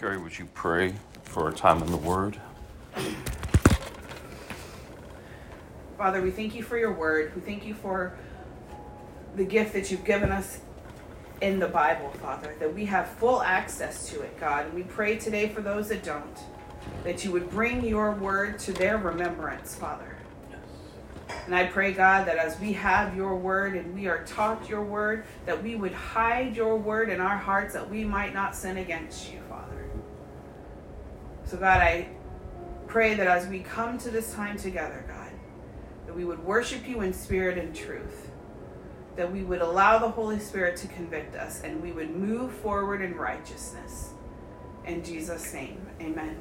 Gary, would you pray for our time in the Word? Father, we thank you for your word. We thank you for the gift that you've given us in the Bible, Father, that we have full access to it, God. And we pray today for those that don't, that you would bring your word to their remembrance, Father. And I pray, God, that as we have your word and we are taught your word, that we would hide your word in our hearts that we might not sin against you. So, God, I pray that as we come to this time together, God, that we would worship you in spirit and truth that we would allow the Holy Spirit to convict us and we would move forward in righteousness. In Jesus' name, amen.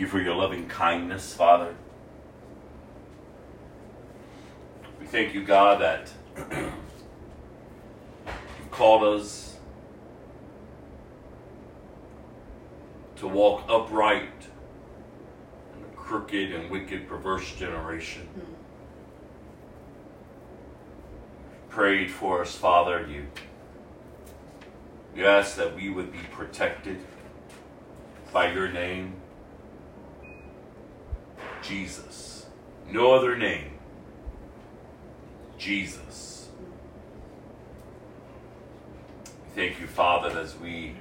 Thank you for your loving kindness, Father. We thank you, God, that you've called us to walk upright in a crooked and wicked, perverse generation. Hmm. Prayed for us, Father. You you ask that we would be protected by your name, Jesus. No other name. Jesus. Thank you, Father, as we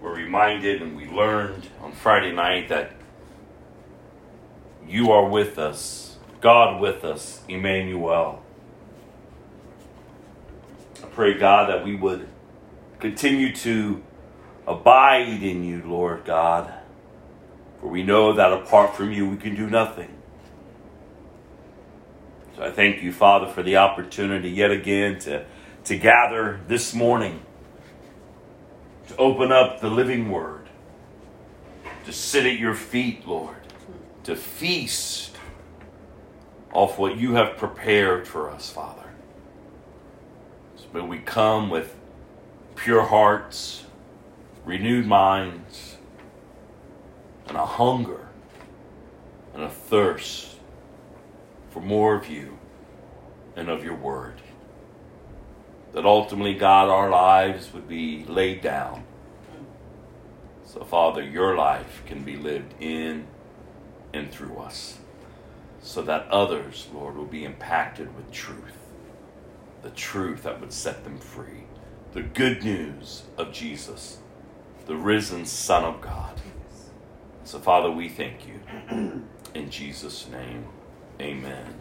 were reminded and we learned on Friday night that you are with us, God with us, Emmanuel. I pray, God, that we would continue to abide in you, Lord God. For we know that apart from you, we can do nothing. So I thank you, Father, for the opportunity yet again to, to gather this morning, to open up the living word, to sit at your feet, Lord, to feast off what you have prepared for us, Father. So may we come with pure hearts, renewed minds, and a hunger and a thirst for more of you and of your word. That ultimately, God, our lives would be laid down. So, Father, your life can be lived in and through us. So that others, Lord, will be impacted with truth. The truth that would set them free the good news of Jesus, the risen Son of God. So, Father, we thank you. In Jesus' name, amen.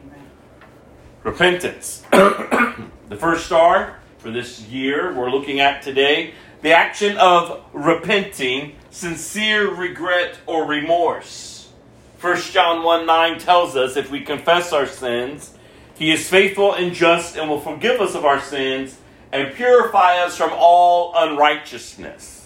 Repentance. the first star for this year we're looking at today the action of repenting, sincere regret or remorse. 1 John 1 9 tells us if we confess our sins, he is faithful and just and will forgive us of our sins and purify us from all unrighteousness.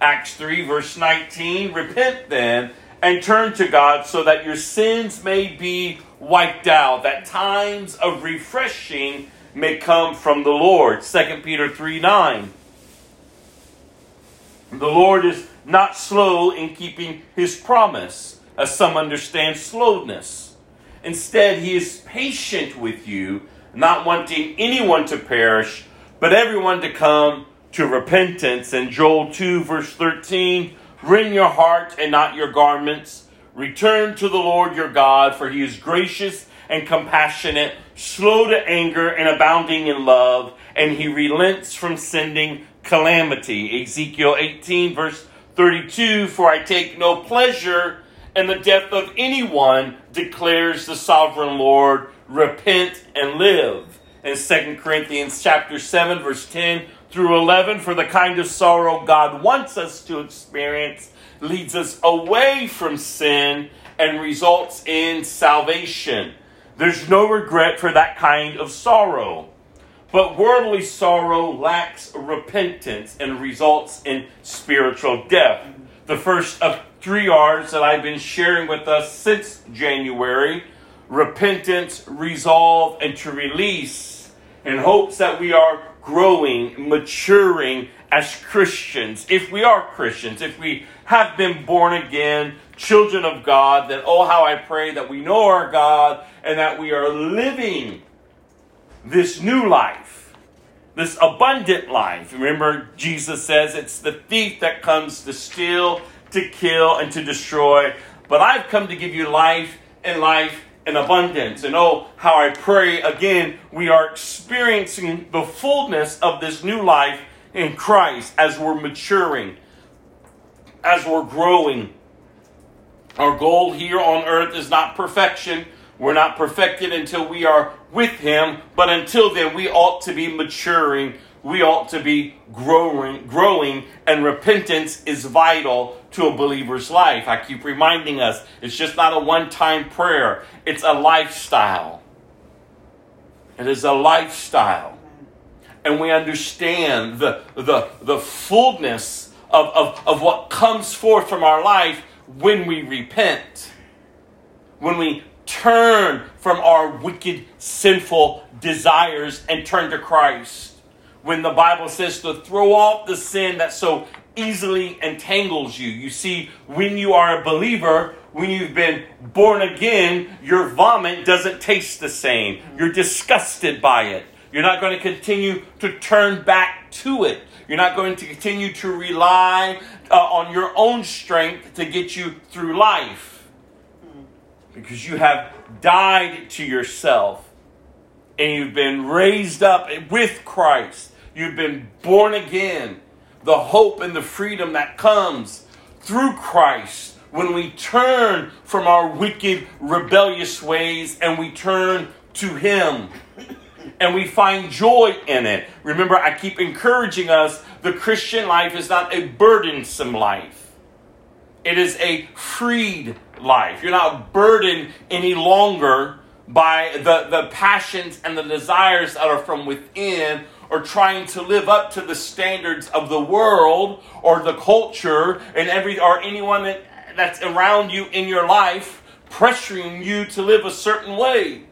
Acts 3, verse 19 Repent then and turn to God so that your sins may be wiped out, that times of refreshing may come from the Lord. 2 Peter 3 9. The Lord is not slow in keeping his promise, as some understand slowness. Instead, he is patient with you, not wanting anyone to perish, but everyone to come to repentance. And Joel 2, verse 13 Rend your heart and not your garments. Return to the Lord your God, for he is gracious and compassionate, slow to anger and abounding in love, and he relents from sending calamity. Ezekiel 18, verse 32 For I take no pleasure in the death of anyone, declares the sovereign Lord. Repent and live. In 2 Corinthians chapter 7, verse 10 through 11, for the kind of sorrow God wants us to experience leads us away from sin and results in salvation. There's no regret for that kind of sorrow. But worldly sorrow lacks repentance and results in spiritual death. The first of three R's that I've been sharing with us since January repentance, resolve, and to release in hopes that we are growing, maturing as Christians. If we are Christians, if we have been born again, children of God, then oh, how I pray that we know our God and that we are living this new life, this abundant life. Remember, Jesus says it's the thief that comes to steal, to kill, and to destroy. But I've come to give you life and life in abundance. And oh, how I pray again, we are experiencing the fullness of this new life in Christ as we're maturing, as we're growing. Our goal here on earth is not perfection. We're not perfected until we are with Him, but until then, we ought to be maturing. We ought to be growing, growing, and repentance is vital to a believer's life. I keep reminding us it's just not a one time prayer, it's a lifestyle. It is a lifestyle. And we understand the, the, the fullness of, of, of what comes forth from our life when we repent. When we turn from our wicked, sinful desires and turn to Christ. When the Bible says to throw off the sin that so easily entangles you. You see, when you are a believer, when you've been born again, your vomit doesn't taste the same. You're disgusted by it. You're not going to continue to turn back to it. You're not going to continue to rely uh, on your own strength to get you through life because you have died to yourself and you've been raised up with Christ. You've been born again. The hope and the freedom that comes through Christ when we turn from our wicked, rebellious ways and we turn to Him and we find joy in it. Remember, I keep encouraging us the Christian life is not a burdensome life, it is a freed life. You're not burdened any longer by the, the passions and the desires that are from within or trying to live up to the standards of the world or the culture and every or anyone that, that's around you in your life pressuring you to live a certain way.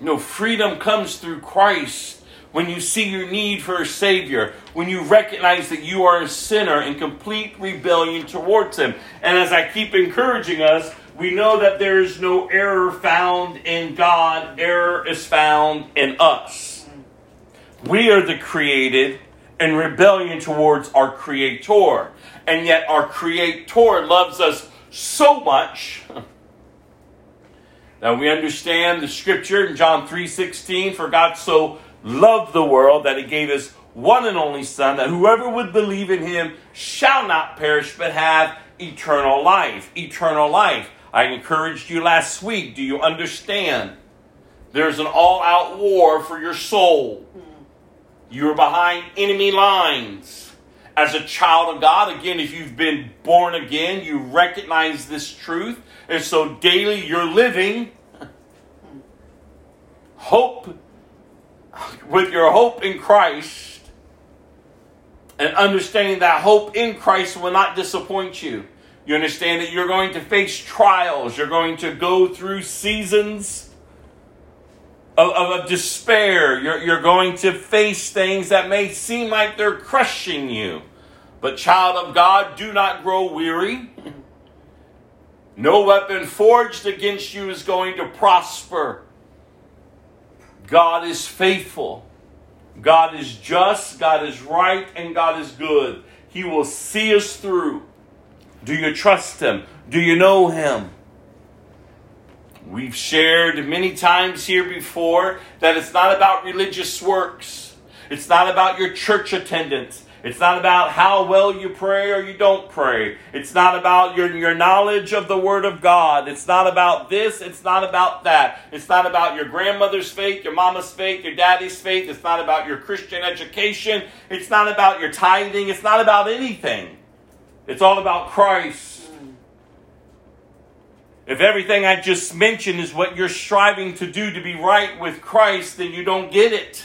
No, freedom comes through Christ when you see your need for a Savior, when you recognize that you are a sinner in complete rebellion towards Him. And as I keep encouraging us, we know that there is no error found in God, error is found in us. We are the created in rebellion towards our Creator. And yet, our Creator loves us so much. Now we understand the scripture in John 3:16 for God so loved the world that he gave his one and only son that whoever would believe in him shall not perish but have eternal life. Eternal life. I encouraged you last week. Do you understand? There's an all-out war for your soul. You're behind enemy lines. As a child of God, again, if you've been born again, you recognize this truth. And so daily you're living hope with your hope in Christ and understanding that hope in Christ will not disappoint you. You understand that you're going to face trials, you're going to go through seasons of, of, of despair. You're, you're going to face things that may seem like they're crushing you. But, child of God, do not grow weary. No weapon forged against you is going to prosper. God is faithful. God is just, God is right, and God is good. He will see us through. Do you trust Him? Do you know Him? We've shared many times here before that it's not about religious works. It's not about your church attendance. It's not about how well you pray or you don't pray. It's not about your, your knowledge of the Word of God. It's not about this. It's not about that. It's not about your grandmother's faith, your mama's faith, your daddy's faith. It's not about your Christian education. It's not about your tithing. It's not about anything. It's all about Christ. If everything I just mentioned is what you're striving to do to be right with Christ, then you don't get it.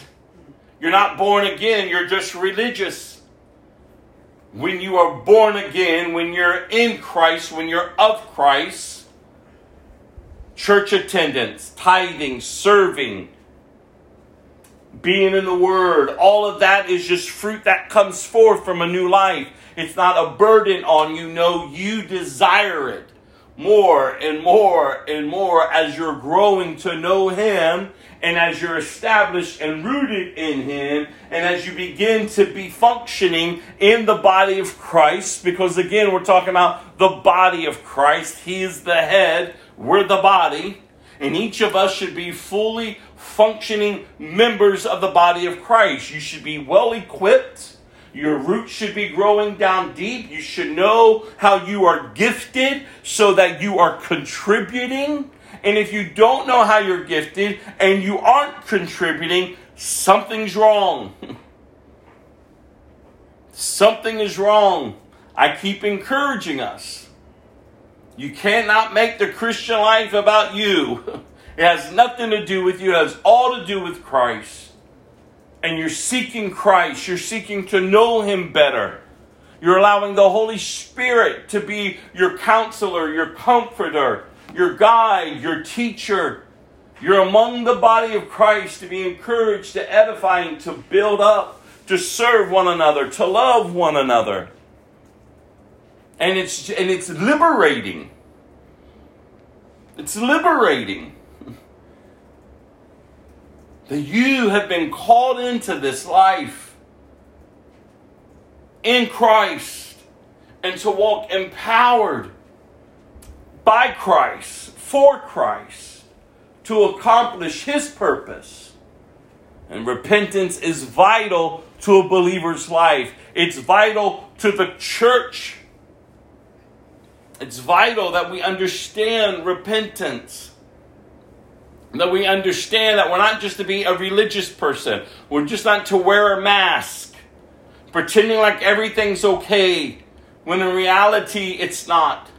You're not born again, you're just religious. When you are born again, when you're in Christ, when you're of Christ, church attendance, tithing, serving, being in the Word, all of that is just fruit that comes forth from a new life. It's not a burden on you. No, you desire it more and more and more as you're growing to know Him and as you're established and rooted in Him and as you begin to be functioning in the body of Christ. Because again, we're talking about the body of Christ. He is the head, we're the body. And each of us should be fully functioning members of the body of Christ. You should be well equipped. Your roots should be growing down deep. You should know how you are gifted so that you are contributing. And if you don't know how you're gifted and you aren't contributing, something's wrong. Something is wrong. I keep encouraging us. You cannot make the Christian life about you. It has nothing to do with you, it has all to do with Christ. And you're seeking Christ, you're seeking to know Him better. You're allowing the Holy Spirit to be your counselor, your comforter, your guide, your teacher. You're among the body of Christ to be encouraged, to edifying, to build up, to serve one another, to love one another. And it's and it's liberating. It's liberating that you have been called into this life in Christ and to walk empowered by Christ, for Christ, to accomplish His purpose. And repentance is vital to a believer's life, it's vital to the church. It's vital that we understand repentance that we understand that we're not just to be a religious person. We're just not to wear a mask, pretending like everything's okay, when in reality it's not.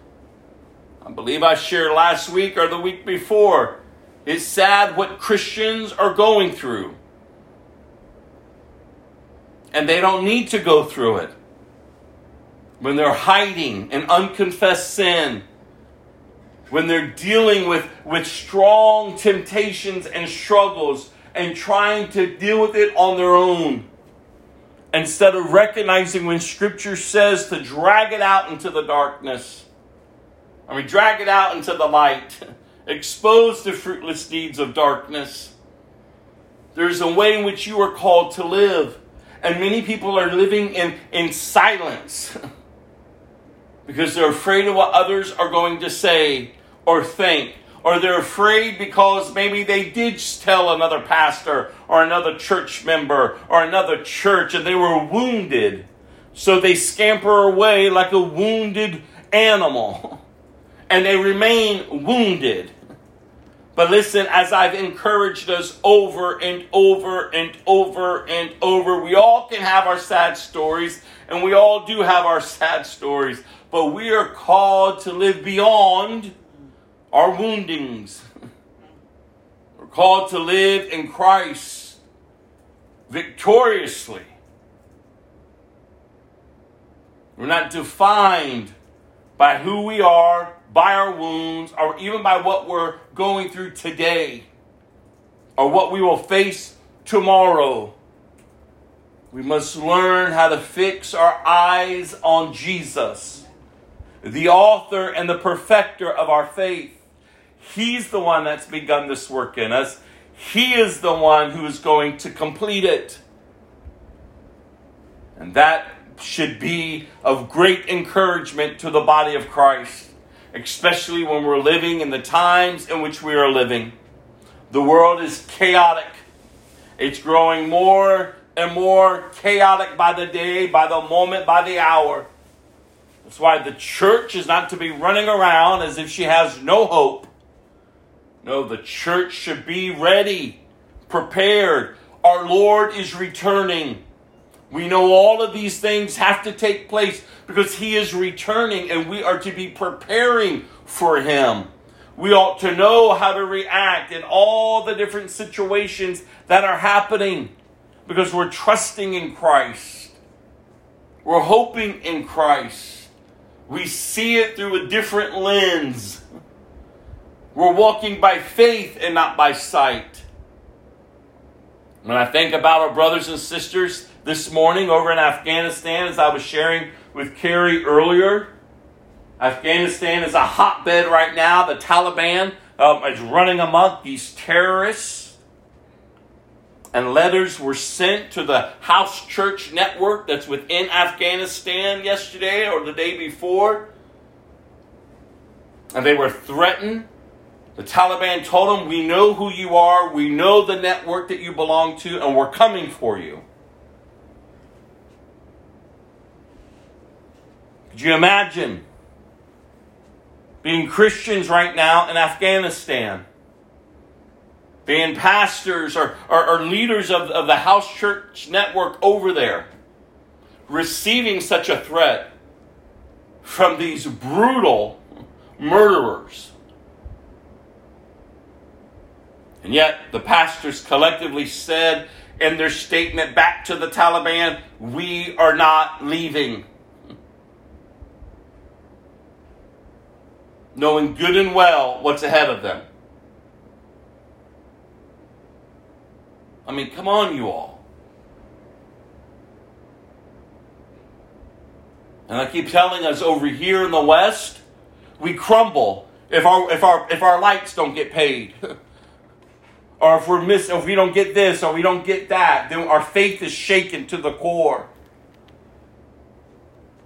I believe I shared last week or the week before. It's sad what Christians are going through. And they don't need to go through it. When they're hiding in unconfessed sin, when they're dealing with, with strong temptations and struggles and trying to deal with it on their own. Instead of recognizing when Scripture says to drag it out into the darkness, I mean, drag it out into the light, expose the fruitless deeds of darkness. There's a way in which you are called to live. And many people are living in, in silence because they're afraid of what others are going to say or think. Or they're afraid because maybe they did tell another pastor or another church member or another church and they were wounded. So they scamper away like a wounded animal. And they remain wounded. But listen, as I've encouraged us over and over and over and over, we all can have our sad stories, and we all do have our sad stories, but we are called to live beyond our woundings. We're called to live in Christ victoriously. We're not defined by who we are, by our wounds, or even by what we're going through today, or what we will face tomorrow. We must learn how to fix our eyes on Jesus, the author and the perfecter of our faith. He's the one that's begun this work in us. He is the one who is going to complete it. And that should be of great encouragement to the body of Christ, especially when we're living in the times in which we are living. The world is chaotic. It's growing more and more chaotic by the day, by the moment, by the hour. That's why the church is not to be running around as if she has no hope. No, the church should be ready, prepared. Our Lord is returning. We know all of these things have to take place because He is returning and we are to be preparing for Him. We ought to know how to react in all the different situations that are happening because we're trusting in Christ. We're hoping in Christ. We see it through a different lens. We're walking by faith and not by sight. When I think about our brothers and sisters this morning over in Afghanistan, as I was sharing with Carrie earlier, Afghanistan is a hotbed right now. The Taliban um, is running amok these terrorists. And letters were sent to the house church network that's within Afghanistan yesterday or the day before. And they were threatened. The Taliban told them, We know who you are, we know the network that you belong to, and we're coming for you. Could you imagine being Christians right now in Afghanistan? Being pastors or, or, or leaders of, of the house church network over there, receiving such a threat from these brutal murderers. And yet, the pastors collectively said in their statement back to the Taliban, We are not leaving. Knowing good and well what's ahead of them. I mean, come on, you all. And I keep telling us over here in the West, we crumble if our if our if our lights don't get paid. or if we're miss if we don't get this or we don't get that, then our faith is shaken to the core.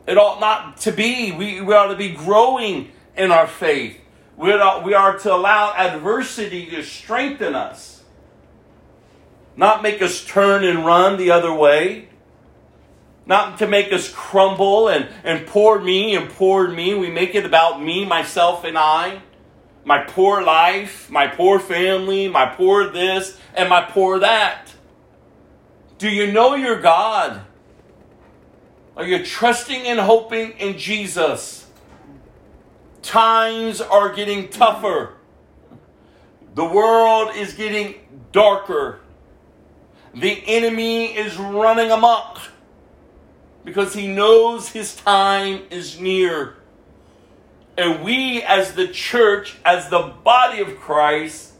It ought not to be. We, we ought to be growing in our faith. We ought, we are to allow adversity to strengthen us, not make us turn and run the other way, not to make us crumble and, and poor me and poor me. We make it about me, myself, and I my poor life, my poor family, my poor this, and my poor that. Do you know your God? Are you trusting and hoping in Jesus? Times are getting tougher. The world is getting darker. The enemy is running amok because he knows his time is near. And we, as the church, as the body of Christ,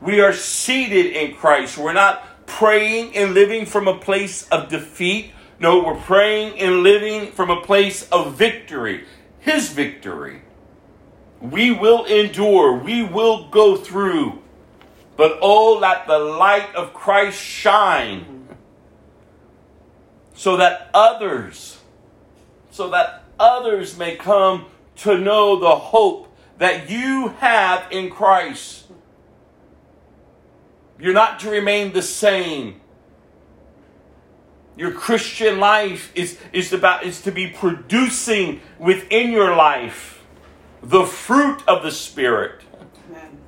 we are seated in Christ. We're not praying and living from a place of defeat. No, we're praying and living from a place of victory, His victory. We will endure, we will go through. But oh, let the light of Christ shine mm-hmm. so that others, so that others may come to know the hope that you have in Christ. You're not to remain the same. Your Christian life is, is about is to be producing within your life the fruit of the Spirit, Amen.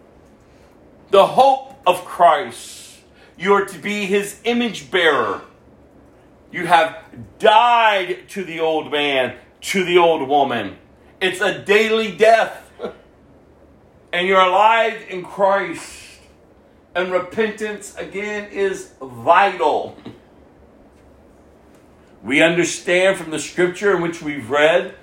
the hope of Christ. You are to be his image bearer. You have died to the old man, to the old woman. It's a daily death. And you're alive in Christ. And repentance, again, is vital. We understand from the scripture in which we've read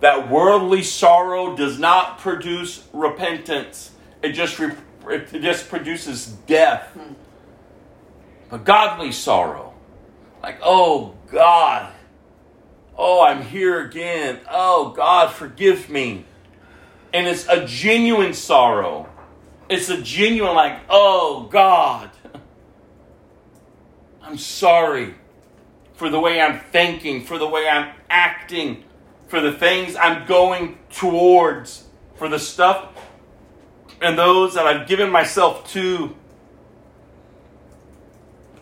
that worldly sorrow does not produce repentance. It just, re- it just produces death. But godly sorrow, like, oh God, oh, I'm here again. Oh God, forgive me. And it's a genuine sorrow. It's a genuine, like, oh God, I'm sorry. for the way I'm thinking, for the way I'm acting, for the things I'm going towards, for the stuff and those that I've given myself to.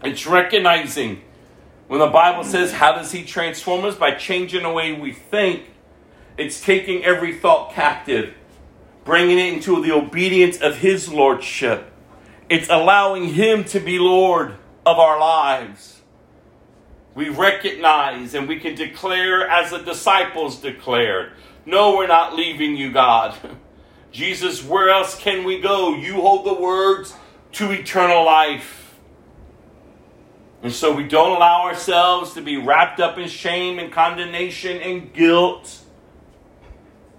It's recognizing when the Bible says, How does He transform us? By changing the way we think. It's taking every thought captive, bringing it into the obedience of His Lordship. It's allowing Him to be Lord of our lives. We recognize and we can declare as the disciples declared No, we're not leaving you, God. Jesus, where else can we go? You hold the words to eternal life. And so we don't allow ourselves to be wrapped up in shame and condemnation and guilt.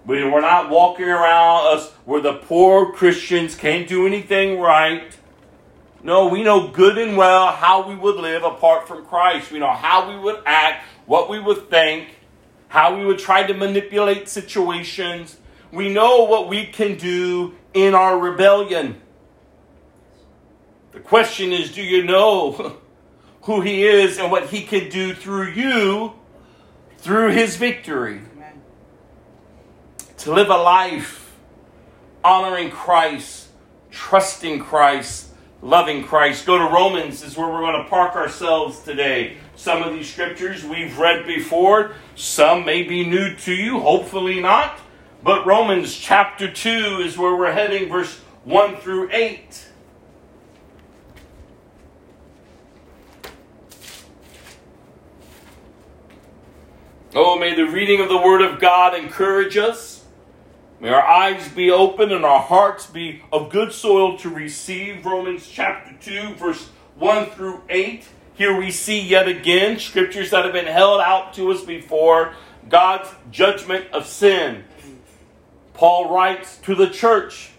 We- We're not walking around us where the poor Christians can't do anything right. No, we know good and well how we would live apart from Christ. We know how we would act, what we would think, how we would try to manipulate situations. We know what we can do in our rebellion. The question is do you know who He is and what He can do through you through His victory? Amen. To live a life honoring Christ, trusting Christ, loving Christ. Go to Romans, is where we're going to park ourselves today. Some of these scriptures we've read before, some may be new to you, hopefully not. But Romans chapter 2 is where we're heading, verse 1 through 8. Oh, may the reading of the Word of God encourage us. May our eyes be open and our hearts be of good soil to receive Romans chapter 2, verse 1 through 8. Here we see yet again scriptures that have been held out to us before God's judgment of sin. Paul writes to the church,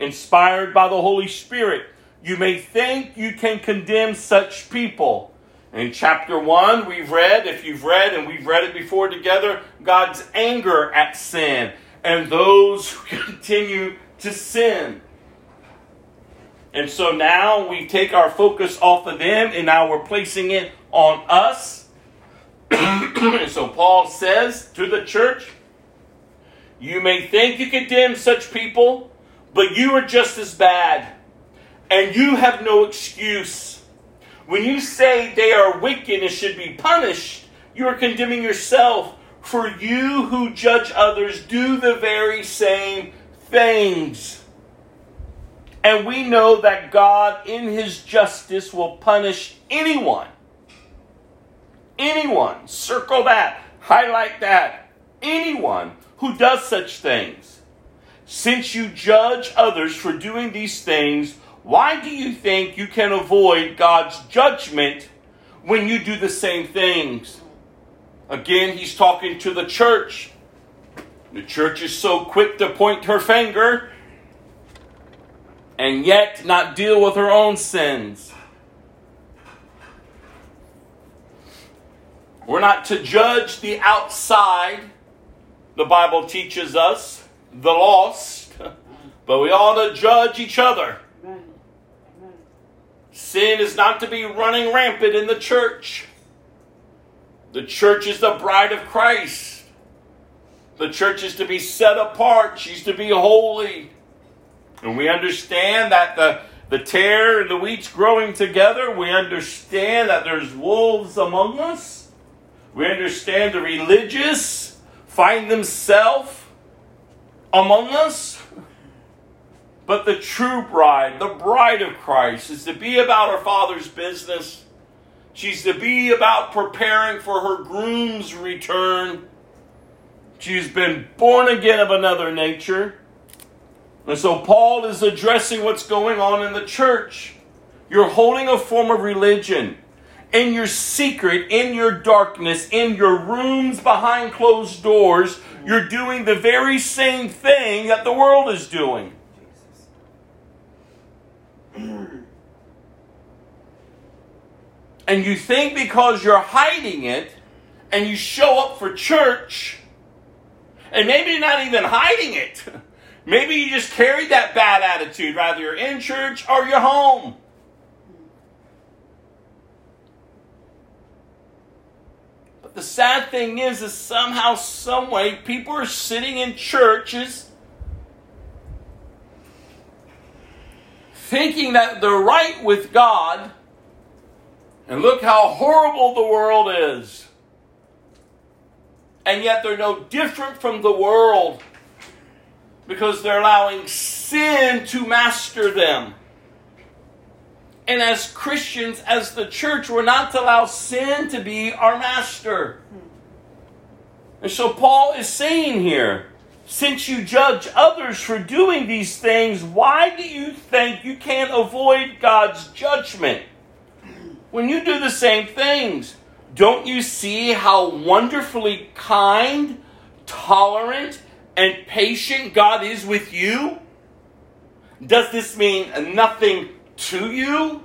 inspired by the Holy Spirit, you may think you can condemn such people. In chapter 1, we've read, if you've read and we've read it before together, God's anger at sin and those who continue to sin. And so now we take our focus off of them and now we're placing it on us. and so Paul says to the church, You may think you condemn such people, but you are just as bad, and you have no excuse. When you say they are wicked and should be punished, you are condemning yourself. For you who judge others do the very same things. And we know that God, in His justice, will punish anyone. Anyone. Circle that. Highlight that. Anyone who does such things. Since you judge others for doing these things, why do you think you can avoid God's judgment when you do the same things? Again, he's talking to the church. The church is so quick to point her finger and yet not deal with her own sins. We're not to judge the outside, the Bible teaches us, the lost, but we ought to judge each other. Sin is not to be running rampant in the church. The church is the bride of Christ. The church is to be set apart. She's to be holy. And we understand that the, the tare and the wheat's growing together. We understand that there's wolves among us. We understand the religious find themselves among us. But the true bride, the bride of Christ, is to be about her Father's business. She's to be about preparing for her groom's return. She's been born again of another nature. And so Paul is addressing what's going on in the church. You're holding a form of religion in your secret, in your darkness, in your rooms behind closed doors. You're doing the very same thing that the world is doing. And you think because you're hiding it and you show up for church, and maybe you're not even hiding it. Maybe you just carried that bad attitude, rather you're in church or you're home. But the sad thing is, is somehow, some way, people are sitting in churches thinking that they're right with God, and look how horrible the world is. And yet they're no different from the world because they're allowing sin to master them. And as Christians, as the church, we're not to allow sin to be our master. And so Paul is saying here since you judge others for doing these things, why do you think you can't avoid God's judgment? When you do the same things, don't you see how wonderfully kind, tolerant, and patient God is with you? Does this mean nothing to you?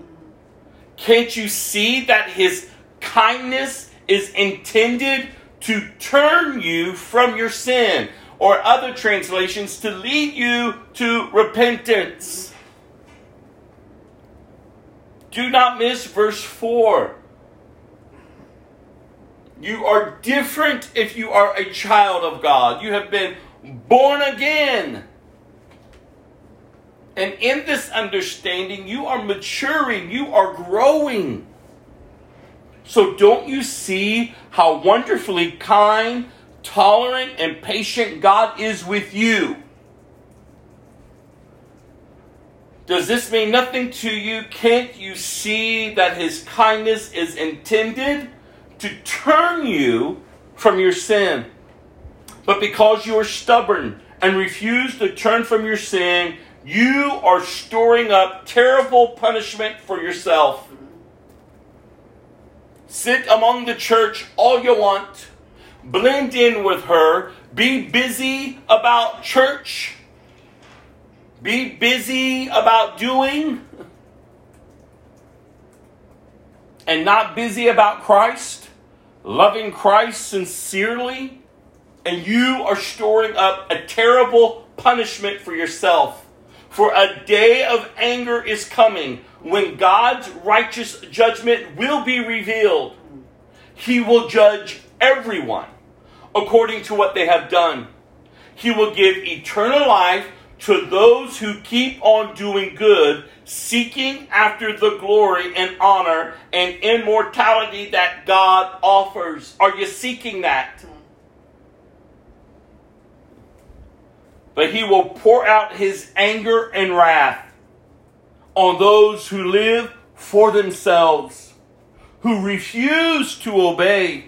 Can't you see that His kindness is intended to turn you from your sin? Or other translations, to lead you to repentance. Do not miss verse 4. You are different if you are a child of God. You have been born again. And in this understanding, you are maturing, you are growing. So, don't you see how wonderfully kind, tolerant, and patient God is with you? Does this mean nothing to you? Can't you see that His kindness is intended to turn you from your sin? But because you are stubborn and refuse to turn from your sin, you are storing up terrible punishment for yourself. Sit among the church all you want, blend in with her, be busy about church, be busy about doing, and not busy about Christ, loving Christ sincerely, and you are storing up a terrible punishment for yourself. For a day of anger is coming when God's righteous judgment will be revealed. He will judge everyone according to what they have done. He will give eternal life to those who keep on doing good, seeking after the glory and honor and immortality that God offers. Are you seeking that? But he will pour out his anger and wrath on those who live for themselves, who refuse to obey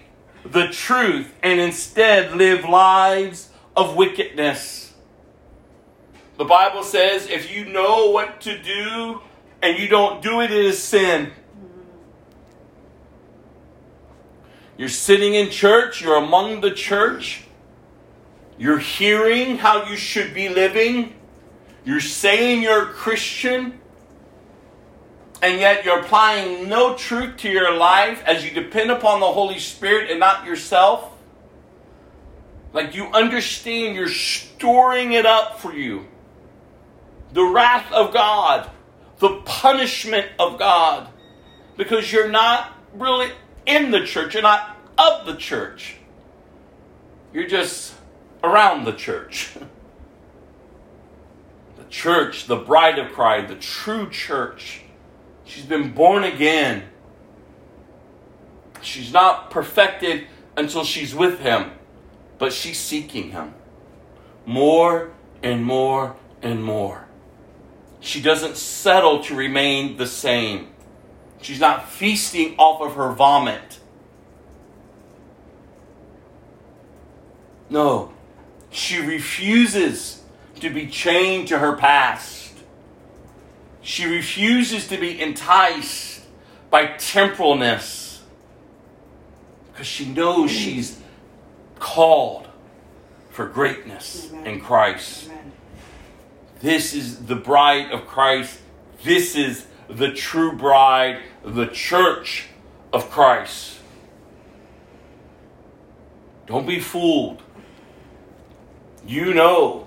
the truth and instead live lives of wickedness. The Bible says if you know what to do and you don't do it, it is sin. You're sitting in church, you're among the church, you're hearing how you should be living, you're saying you're a Christian, and yet you're applying no truth to your life as you depend upon the Holy Spirit and not yourself. Like you understand you're storing it up for you. The wrath of God, the punishment of God, because you're not really in the church, you're not of the church. You're just around the church. the church, the bride of Christ, the true church. She's been born again. She's not perfected until she's with him, but she's seeking him more and more and more. She doesn't settle to remain the same. She's not feasting off of her vomit. No, she refuses to be chained to her past. She refuses to be enticed by temporalness because she knows she's called for greatness Amen. in Christ. Amen. This is the bride of Christ. This is the true bride, the church of Christ. Don't be fooled. You know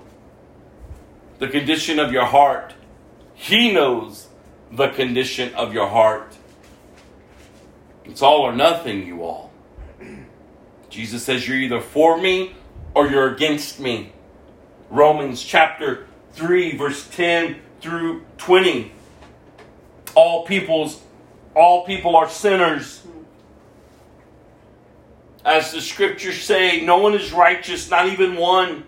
the condition of your heart. He knows the condition of your heart. It's all or nothing, you all. Jesus says, You're either for me or you're against me. Romans chapter 3, verse 10 through 20. All peoples, all people are sinners. As the scriptures say, no one is righteous, not even one.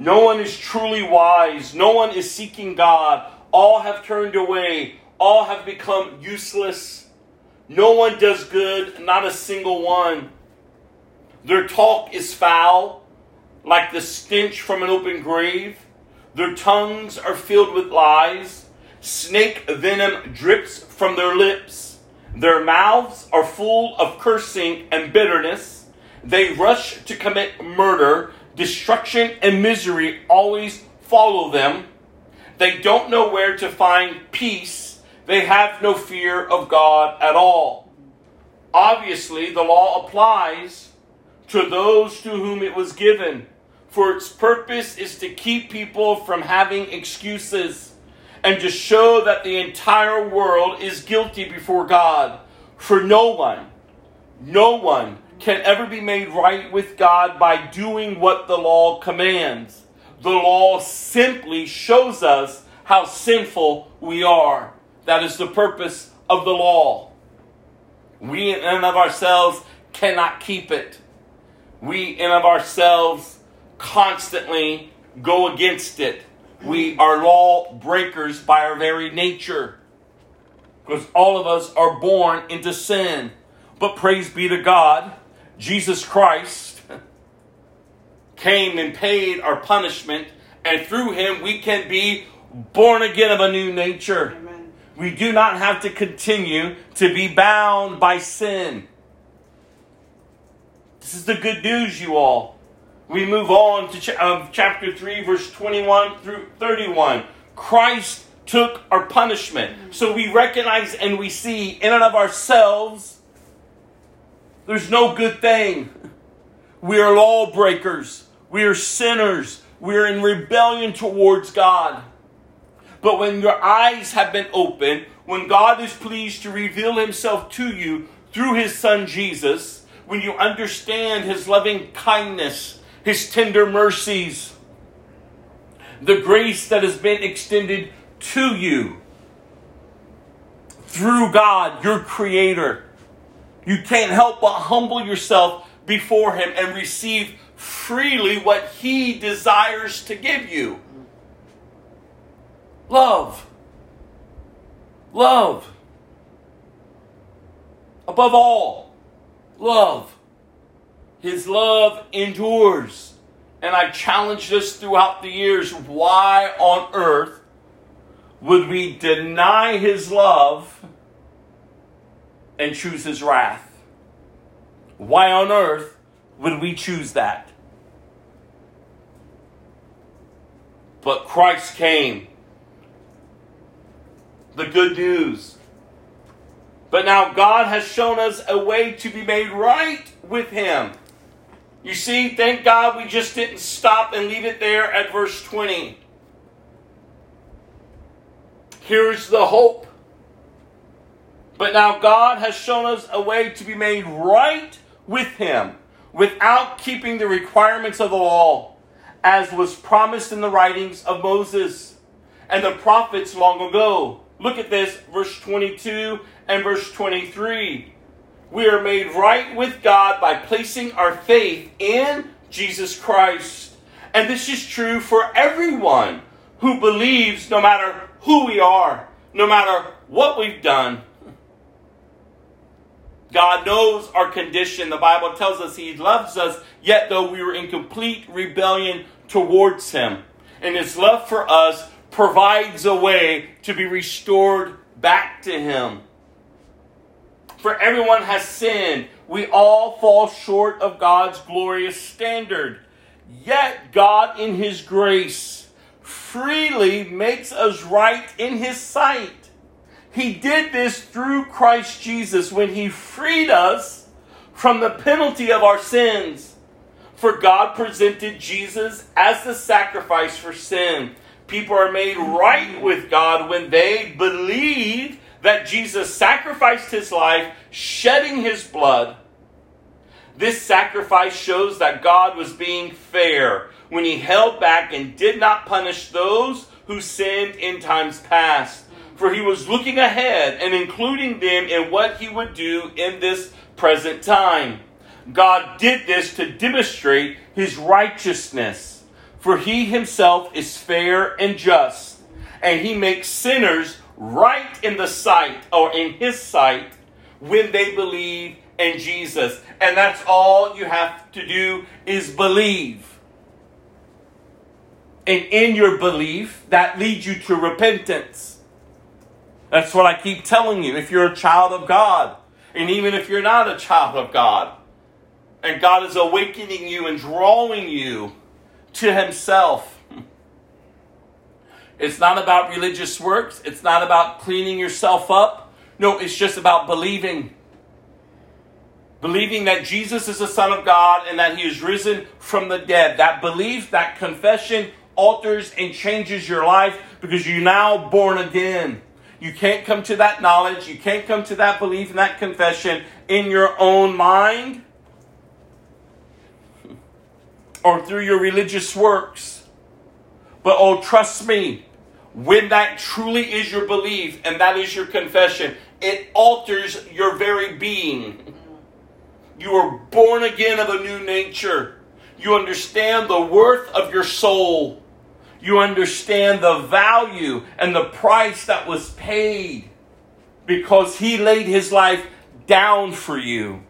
No one is truly wise. No one is seeking God. All have turned away. All have become useless. No one does good, not a single one. Their talk is foul, like the stench from an open grave. Their tongues are filled with lies. Snake venom drips from their lips. Their mouths are full of cursing and bitterness. They rush to commit murder. Destruction and misery always follow them. They don't know where to find peace. They have no fear of God at all. Obviously, the law applies to those to whom it was given, for its purpose is to keep people from having excuses and to show that the entire world is guilty before God. For no one, no one can ever be made right with God by doing what the law commands. The law simply shows us how sinful we are. That is the purpose of the law. We in and of ourselves cannot keep it. We in and of ourselves constantly go against it. We are law breakers by our very nature. Because all of us are born into sin. But praise be to God, Jesus Christ came and paid our punishment, and through him we can be born again of a new nature. Amen. We do not have to continue to be bound by sin. This is the good news, you all. We move on to cha- uh, chapter 3, verse 21 through 31. Christ took our punishment. So we recognize and we see in and of ourselves, there's no good thing. We are lawbreakers. We are sinners. We are in rebellion towards God. But when your eyes have been opened, when God is pleased to reveal himself to you through his son Jesus, when you understand his loving kindness, his tender mercies, the grace that has been extended to you through God, your creator, you can't help but humble yourself before him and receive freely what he desires to give you. Love. Love. Above all, love. His love endures. And I challenged us throughout the years why on earth would we deny his love and choose his wrath? Why on earth would we choose that? But Christ came the good news. But now God has shown us a way to be made right with Him. You see, thank God we just didn't stop and leave it there at verse 20. Here's the hope. But now God has shown us a way to be made right with Him without keeping the requirements of the law, as was promised in the writings of Moses and the prophets long ago. Look at this, verse 22 and verse 23. We are made right with God by placing our faith in Jesus Christ. And this is true for everyone who believes, no matter who we are, no matter what we've done. God knows our condition. The Bible tells us He loves us, yet though we were in complete rebellion towards Him. And His love for us provides a way to be restored back to Him. For everyone has sinned. We all fall short of God's glorious standard. Yet God, in His grace, freely makes us right in His sight. He did this through Christ Jesus when He freed us from the penalty of our sins. For God presented Jesus as the sacrifice for sin. People are made right with God when they believe that Jesus sacrificed his life, shedding his blood. This sacrifice shows that God was being fair when he held back and did not punish those who sinned in times past. For he was looking ahead and including them in what he would do in this present time. God did this to demonstrate his righteousness. For he himself is fair and just, and he makes sinners right in the sight or in his sight when they believe in Jesus. And that's all you have to do is believe. And in your belief, that leads you to repentance. That's what I keep telling you. If you're a child of God, and even if you're not a child of God, and God is awakening you and drawing you to Himself, it's not about religious works, it's not about cleaning yourself up. No, it's just about believing. Believing that Jesus is the Son of God and that He is risen from the dead. That belief, that confession alters and changes your life because you're now born again. You can't come to that knowledge, you can't come to that belief and that confession in your own mind or through your religious works. But oh, trust me, when that truly is your belief and that is your confession, it alters your very being. You are born again of a new nature. You understand the worth of your soul. You understand the value and the price that was paid because He laid His life down for you.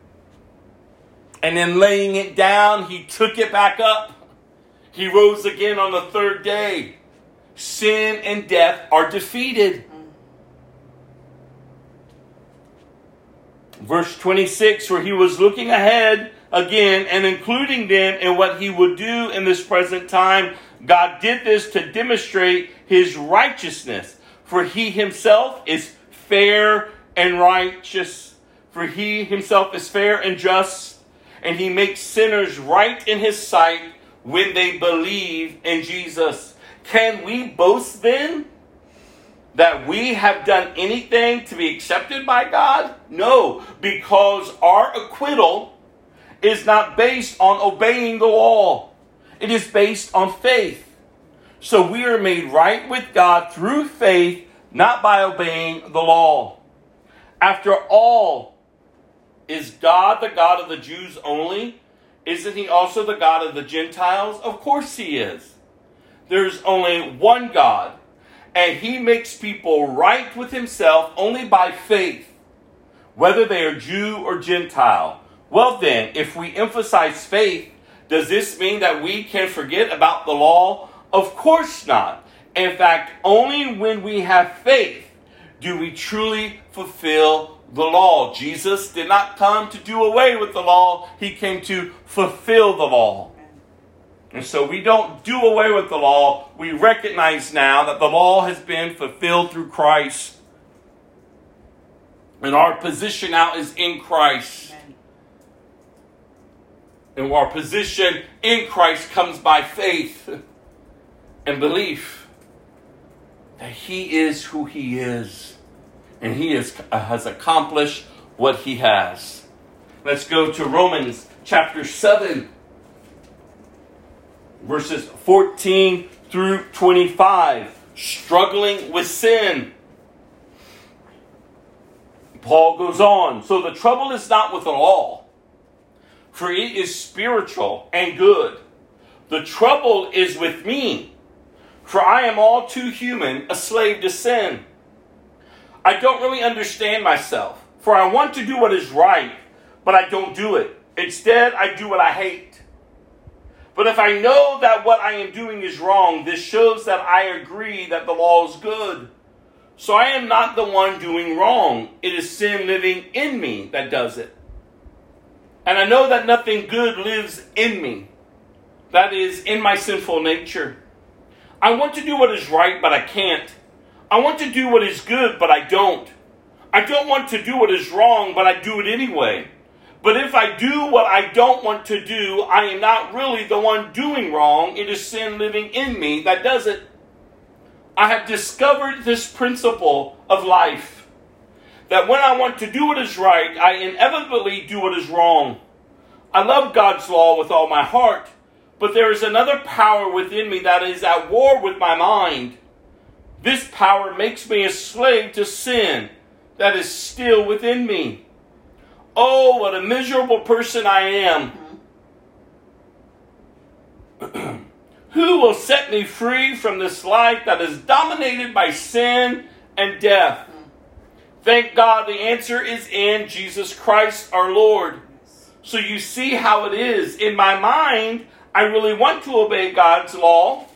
And in laying it down, He took it back up. He rose again on the third day. Sin and death are defeated. Verse 26, where he was looking ahead again and including them in what he would do in this present time, God did this to demonstrate his righteousness. For he himself is fair and righteous. For he himself is fair and just. And he makes sinners right in his sight when they believe in Jesus. Can we boast then that we have done anything to be accepted by God? No, because our acquittal is not based on obeying the law, it is based on faith. So we are made right with God through faith, not by obeying the law. After all, is God the God of the Jews only? Isn't he also the God of the Gentiles? Of course he is. There's only one God, and he makes people right with himself only by faith, whether they are Jew or Gentile. Well, then, if we emphasize faith, does this mean that we can forget about the law? Of course not. In fact, only when we have faith do we truly fulfill the law. Jesus did not come to do away with the law, he came to fulfill the law. And so we don't do away with the law. We recognize now that the law has been fulfilled through Christ. And our position now is in Christ. And our position in Christ comes by faith and belief that He is who He is. And He is, has accomplished what He has. Let's go to Romans chapter 7 verses 14 through 25. Struggling with sin. Paul goes on. So the trouble is not with the law, for it is spiritual and good. The trouble is with me, for I am all too human, a slave to sin. I don't really understand myself, for I want to do what is right, but I don't do it. Instead, I do what I hate. But if I know that what I am doing is wrong, this shows that I agree that the law is good. So I am not the one doing wrong. It is sin living in me that does it. And I know that nothing good lives in me. That is, in my sinful nature. I want to do what is right, but I can't. I want to do what is good, but I don't. I don't want to do what is wrong, but I do it anyway. But if I do what I don't want to do, I am not really the one doing wrong. It is sin living in me that does it. I have discovered this principle of life that when I want to do what is right, I inevitably do what is wrong. I love God's law with all my heart, but there is another power within me that is at war with my mind. This power makes me a slave to sin that is still within me. Oh, what a miserable person I am. Who will set me free from this life that is dominated by sin and death? Thank God the answer is in Jesus Christ our Lord. So you see how it is. In my mind, I really want to obey God's law,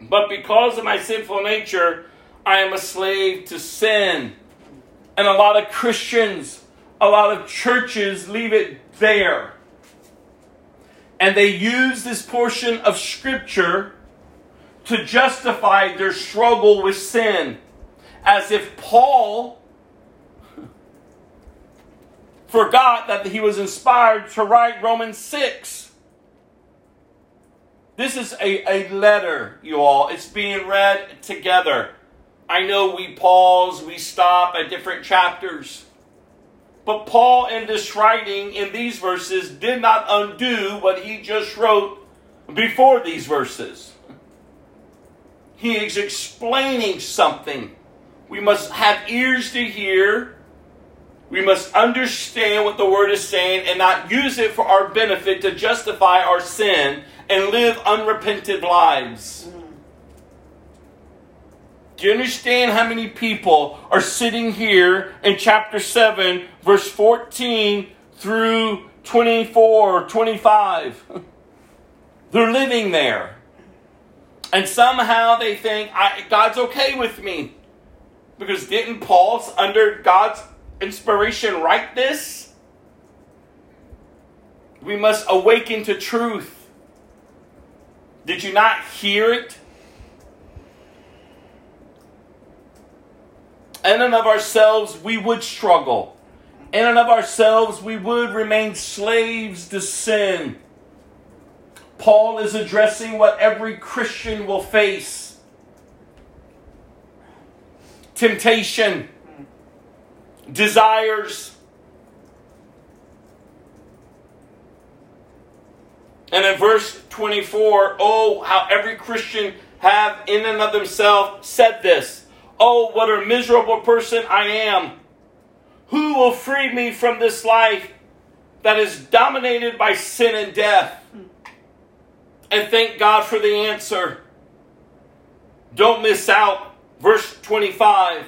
but because of my sinful nature, I am a slave to sin. And a lot of Christians, a lot of churches leave it there. And they use this portion of Scripture to justify their struggle with sin. As if Paul forgot that he was inspired to write Romans 6. This is a, a letter, you all. It's being read together. I know we pause, we stop at different chapters. But Paul, in this writing, in these verses, did not undo what he just wrote before these verses. He is explaining something. We must have ears to hear. We must understand what the word is saying and not use it for our benefit to justify our sin and live unrepented lives. Do you understand how many people are sitting here in chapter 7, verse 14 through 24 or 25? They're living there. And somehow they think, God's okay with me. Because didn't Paul, under God's inspiration, write this? We must awaken to truth. Did you not hear it? In and of ourselves, we would struggle. In and of ourselves, we would remain slaves to sin. Paul is addressing what every Christian will face temptation, desires. And in verse 24, oh, how every Christian have in and of themselves said this. Oh, what a miserable person I am. Who will free me from this life that is dominated by sin and death? And thank God for the answer. Don't miss out. Verse 25.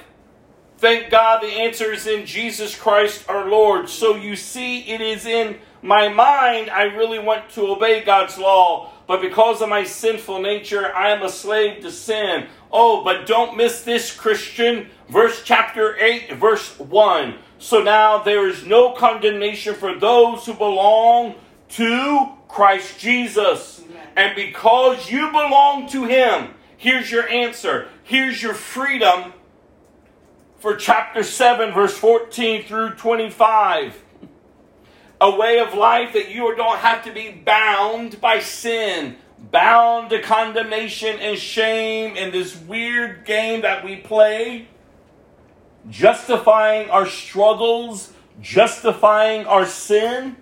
Thank God the answer is in Jesus Christ our Lord. So you see, it is in my mind I really want to obey God's law, but because of my sinful nature, I am a slave to sin. Oh, but don't miss this, Christian. Verse chapter 8, verse 1. So now there is no condemnation for those who belong to Christ Jesus. And because you belong to Him, here's your answer. Here's your freedom for chapter 7, verse 14 through 25. A way of life that you don't have to be bound by sin, bound to condemnation and shame in this weird game that we play, justifying our struggles, justifying our sin.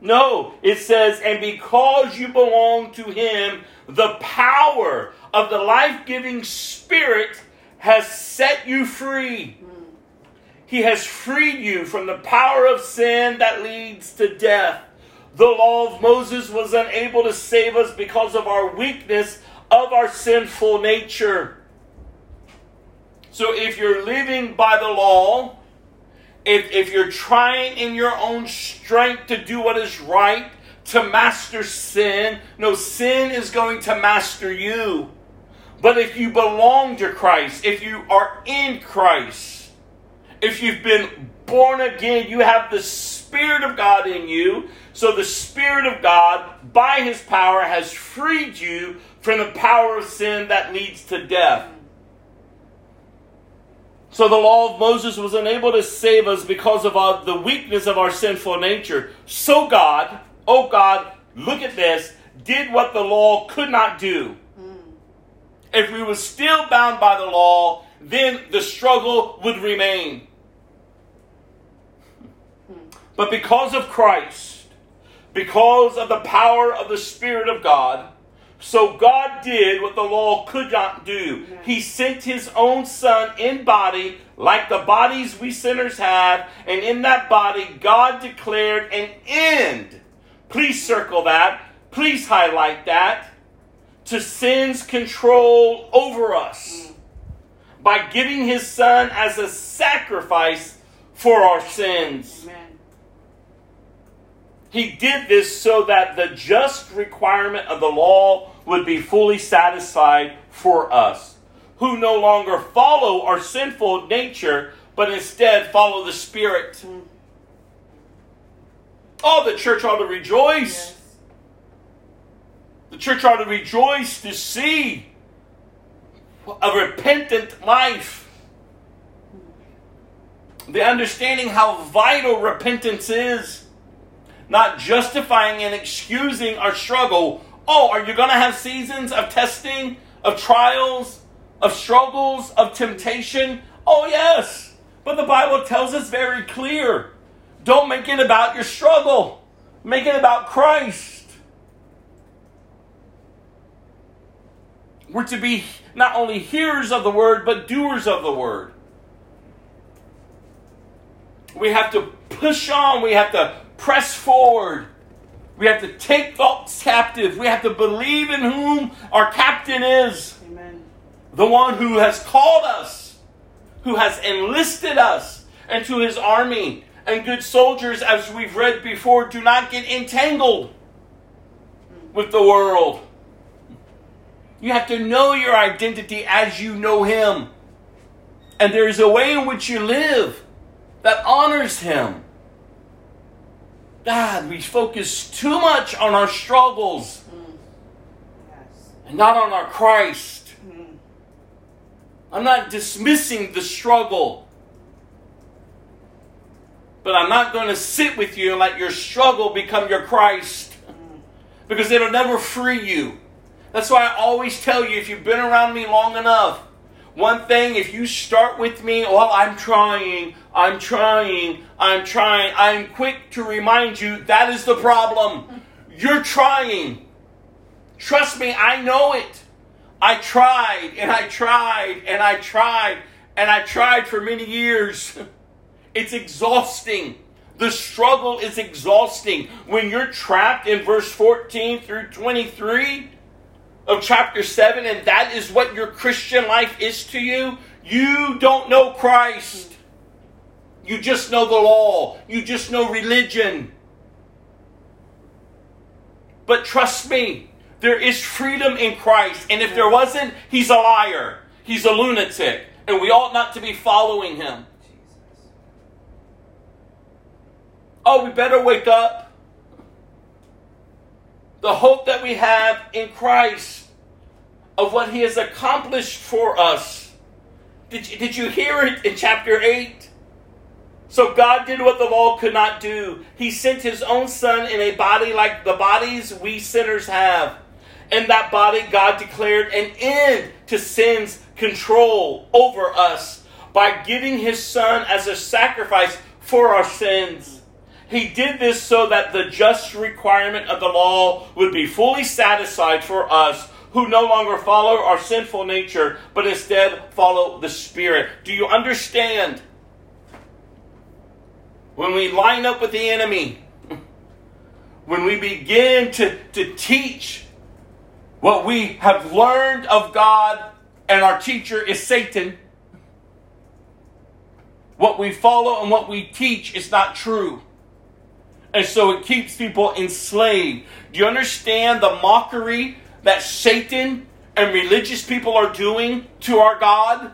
No, it says, and because you belong to Him, the power of the life giving Spirit has set you free. He has freed you from the power of sin that leads to death. The law of Moses was unable to save us because of our weakness of our sinful nature. So if you're living by the law, if, if you're trying in your own strength to do what is right, to master sin, no, sin is going to master you. But if you belong to Christ, if you are in Christ, if you've been born again, you have the Spirit of God in you. So the Spirit of God, by His power, has freed you from the power of sin that leads to death. So the law of Moses was unable to save us because of our, the weakness of our sinful nature. So God, oh God, look at this, did what the law could not do. If we were still bound by the law, then the struggle would remain. But because of Christ, because of the power of the Spirit of God. So God did what the law could not do. He sent his own son in body, like the bodies we sinners have, and in that body, God declared an end. Please circle that. Please highlight that. To sin's control over us by giving his son as a sacrifice for our sins. Amen. He did this so that the just requirement of the law would be fully satisfied for us, who no longer follow our sinful nature, but instead follow the Spirit. Oh, the church ought to rejoice. Yes. The church ought to rejoice to see a repentant life. The understanding how vital repentance is. Not justifying and excusing our struggle. Oh, are you going to have seasons of testing, of trials, of struggles, of temptation? Oh, yes. But the Bible tells us very clear don't make it about your struggle, make it about Christ. We're to be not only hearers of the word, but doers of the word. We have to push on, we have to press forward. We have to take thoughts captive. We have to believe in whom our captain is Amen. the one who has called us, who has enlisted us into his army. And good soldiers, as we've read before, do not get entangled hmm. with the world. You have to know your identity as you know him. And there is a way in which you live that honors him. God, we focus too much on our struggles and not on our Christ. I'm not dismissing the struggle. But I'm not going to sit with you and let your struggle become your Christ. Because it'll never free you. That's why I always tell you if you've been around me long enough, one thing, if you start with me, well, I'm trying, I'm trying, I'm trying, I'm quick to remind you that is the problem. You're trying. Trust me, I know it. I tried and I tried and I tried and I tried for many years. It's exhausting. The struggle is exhausting. When you're trapped in verse 14 through 23 of chapter 7, and that is what your Christian life is to you, you don't know Christ. You just know the law, you just know religion. But trust me, there is freedom in Christ. And if there wasn't, he's a liar. He's a lunatic. And we ought not to be following him. Oh, we better wake up. The hope that we have in Christ of what he has accomplished for us. Did you, did you hear it in chapter 8? So God did what the law could not do. He sent his own son in a body like the bodies we sinners have. In that body, God declared an end to sin's control over us by giving his son as a sacrifice for our sins. He did this so that the just requirement of the law would be fully satisfied for us who no longer follow our sinful nature, but instead follow the Spirit. Do you understand? When we line up with the enemy, when we begin to, to teach what we have learned of God, and our teacher is Satan, what we follow and what we teach is not true. And so it keeps people enslaved. Do you understand the mockery that Satan and religious people are doing to our God?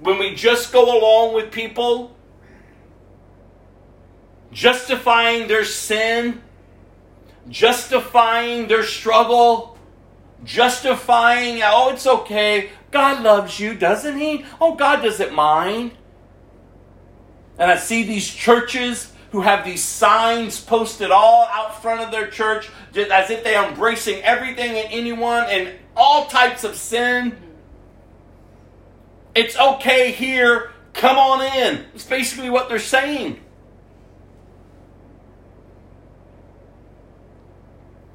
When we just go along with people, justifying their sin, justifying their struggle, justifying, oh, it's okay. God loves you, doesn't He? Oh, God doesn't mind. And I see these churches who have these signs posted all out front of their church just as if they are embracing everything and anyone and all types of sin. It's okay here. Come on in. It's basically what they're saying.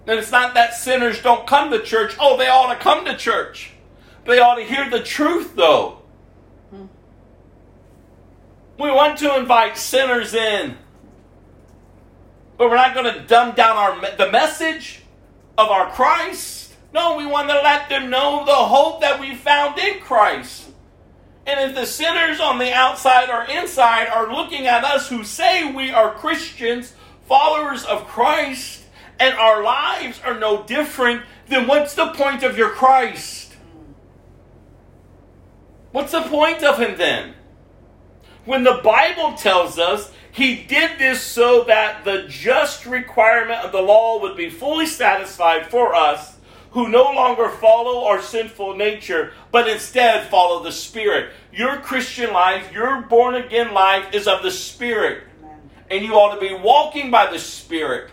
And it's not that sinners don't come to church. Oh, they ought to come to church. They ought to hear the truth, though. Hmm. We want to invite sinners in, but we're not going to dumb down our the message of our Christ. No, we want to let them know the hope that we found in Christ. And if the sinners on the outside or inside are looking at us who say we are Christians, followers of Christ, and our lives are no different, then what's the point of your Christ? What's the point of him then? When the Bible tells us he did this so that the just requirement of the law would be fully satisfied for us who no longer follow our sinful nature, but instead follow the Spirit. Your Christian life, your born again life is of the Spirit. And you ought to be walking by the Spirit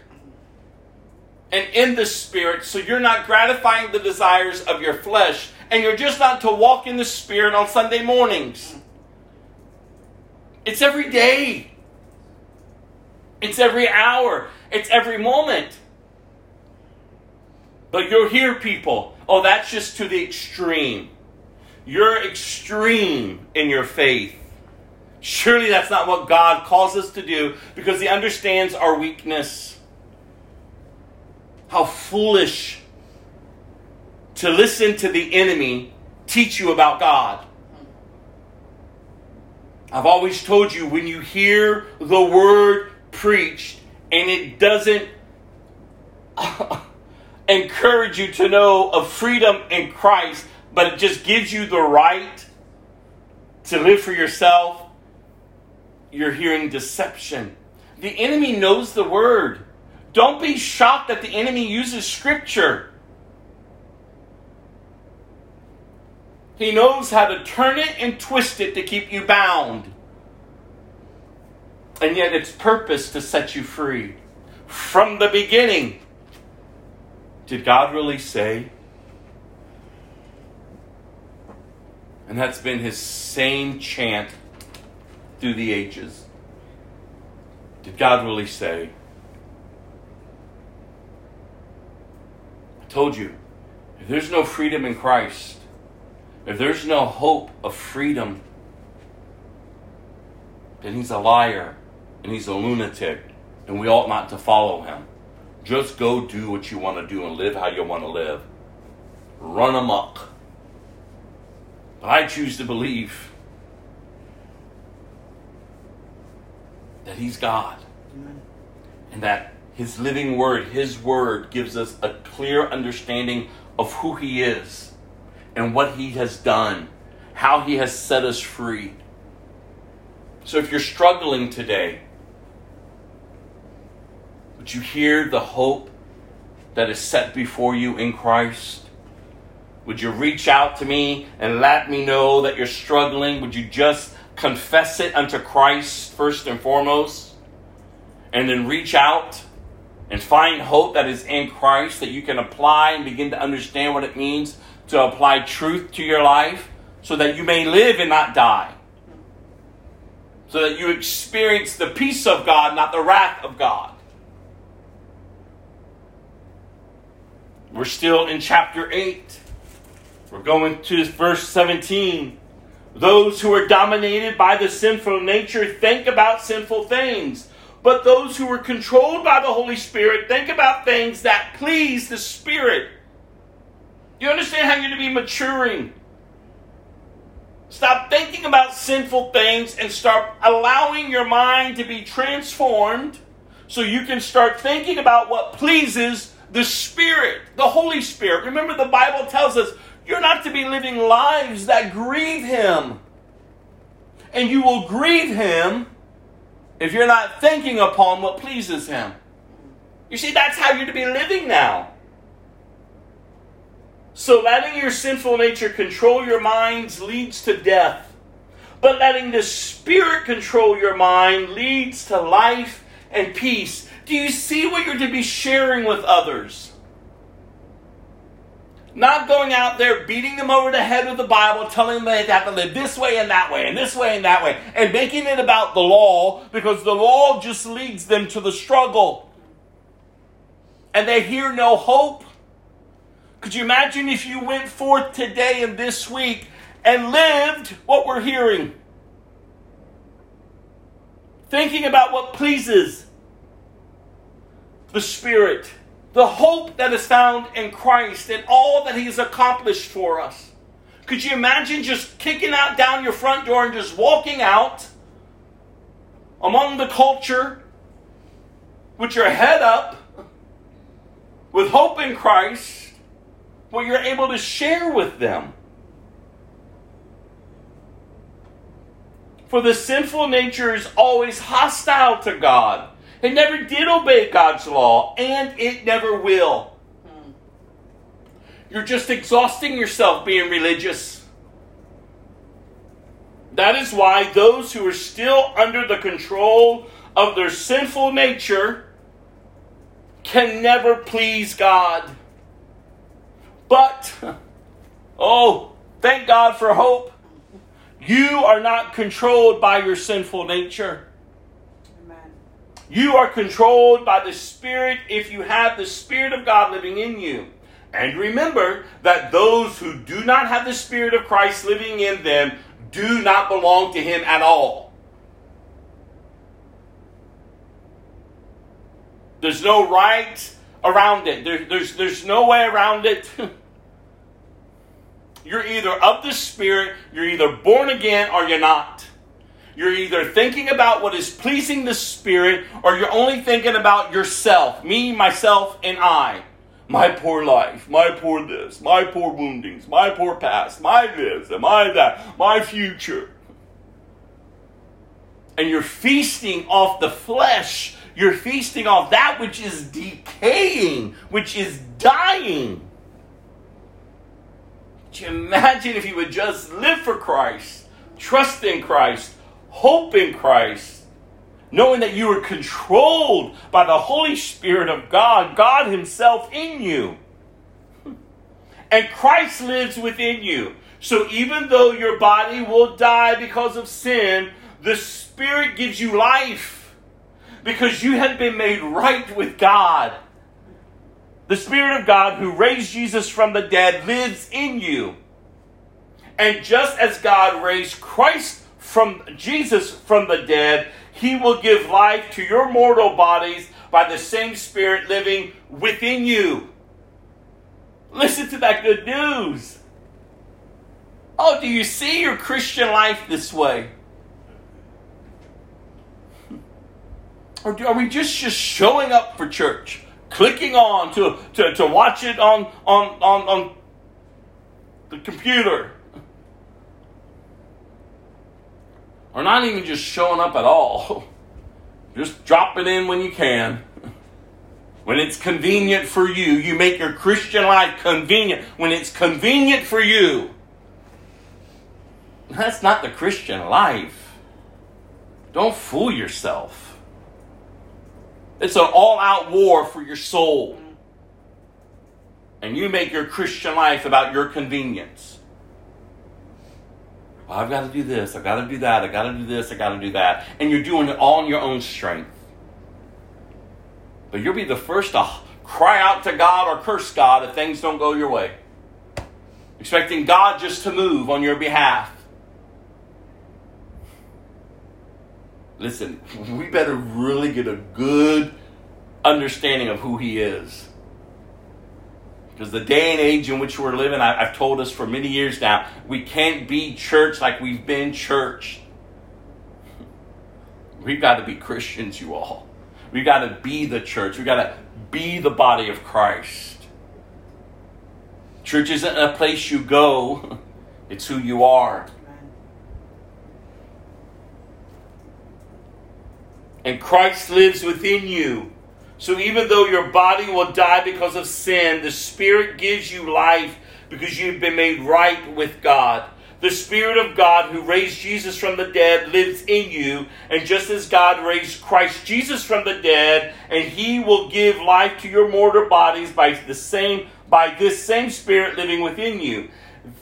and in the Spirit, so you're not gratifying the desires of your flesh. And you're just not to walk in the Spirit on Sunday mornings. It's every day, it's every hour, it's every moment. But you'll hear people, oh, that's just to the extreme. You're extreme in your faith. Surely that's not what God calls us to do because He understands our weakness. How foolish to listen to the enemy teach you about God. I've always told you when you hear the word preached and it doesn't encourage you to know of freedom in Christ, but it just gives you the right to live for yourself, you're hearing deception. The enemy knows the word. Don't be shocked that the enemy uses scripture. He knows how to turn it and twist it to keep you bound. And yet its purpose to set you free. From the beginning, did God really say? And that's been his same chant through the ages. Did God really say? I told you, if there's no freedom in Christ, if there's no hope of freedom, then he's a liar and he's a lunatic, and we ought not to follow him. Just go do what you want to do and live how you want to live. Run amok. But I choose to believe that he's God and that his living word, his word, gives us a clear understanding of who he is and what he has done, how he has set us free. So if you're struggling today, would you hear the hope that is set before you in Christ? Would you reach out to me and let me know that you're struggling? Would you just confess it unto Christ first and foremost? And then reach out and find hope that is in Christ that you can apply and begin to understand what it means to apply truth to your life so that you may live and not die. So that you experience the peace of God, not the wrath of God. We're still in chapter 8. We're going to verse 17. Those who are dominated by the sinful nature think about sinful things. But those who are controlled by the Holy Spirit think about things that please the Spirit. You understand how you're to be maturing. Stop thinking about sinful things and start allowing your mind to be transformed so you can start thinking about what pleases the Spirit, the Holy Spirit. Remember, the Bible tells us you're not to be living lives that grieve Him. And you will grieve Him if you're not thinking upon what pleases Him. You see, that's how you're to be living now. So letting your sinful nature control your minds leads to death. But letting the Spirit control your mind leads to life and peace. Do you see what you're to be sharing with others? Not going out there beating them over the head with the Bible, telling them they have to live this way and that way, and this way and that way, and making it about the law because the law just leads them to the struggle. and they hear no hope. Could you imagine if you went forth today and this week and lived what we're hearing? Thinking about what pleases the Spirit, the hope that is found in Christ and all that He has accomplished for us. Could you imagine just kicking out down your front door and just walking out among the culture with your head up, with hope in Christ, what you're able to share with them? For the sinful nature is always hostile to God. It never did obey God's law, and it never will. You're just exhausting yourself being religious. That is why those who are still under the control of their sinful nature can never please God. But, oh, thank God for hope. You are not controlled by your sinful nature. You are controlled by the Spirit if you have the Spirit of God living in you. And remember that those who do not have the Spirit of Christ living in them do not belong to Him at all. There's no right around it, there, there's, there's no way around it. You're either of the Spirit, you're either born again, or you're not. You're either thinking about what is pleasing the Spirit, or you're only thinking about yourself me, myself, and I. My poor life, my poor this, my poor woundings, my poor past, my this, and my that, my future. And you're feasting off the flesh. You're feasting off that which is decaying, which is dying. Could you imagine if you would just live for Christ, trust in Christ, hope in Christ, knowing that you are controlled by the Holy Spirit of God, God Himself in you. And Christ lives within you. So even though your body will die because of sin, the Spirit gives you life because you have been made right with God. The Spirit of God who raised Jesus from the dead lives in you. And just as God raised Christ from Jesus from the dead, he will give life to your mortal bodies by the same Spirit living within you. Listen to that good news. Oh, do you see your Christian life this way? Or do, are we just, just showing up for church? clicking on to, to, to watch it on, on, on, on the computer. Or not even just showing up at all. Just drop it in when you can. When it's convenient for you, you make your Christian life convenient. When it's convenient for you, that's not the Christian life. Don't fool yourself. It's an all out war for your soul. And you make your Christian life about your convenience. Well, I've got to do this, I've got to do that, I've got to do this, I've got to do that. And you're doing it all in your own strength. But you'll be the first to cry out to God or curse God if things don't go your way. Expecting God just to move on your behalf. Listen, we better really get a good understanding of who He is. Because the day and age in which we're living, I, have told us for many years now, we can't be church like we've been church. We've got to be Christians, you all. We've got to be the church. We've got to be the body of Christ. Church isn't a place you go, it's who you are. and Christ lives within you. So even though your body will die because of sin, the Spirit gives you life because you've been made right with God. The Spirit of God who raised Jesus from the dead lives in you, and just as God raised Christ Jesus from the dead, and he will give life to your mortal bodies by the same by this same Spirit living within you.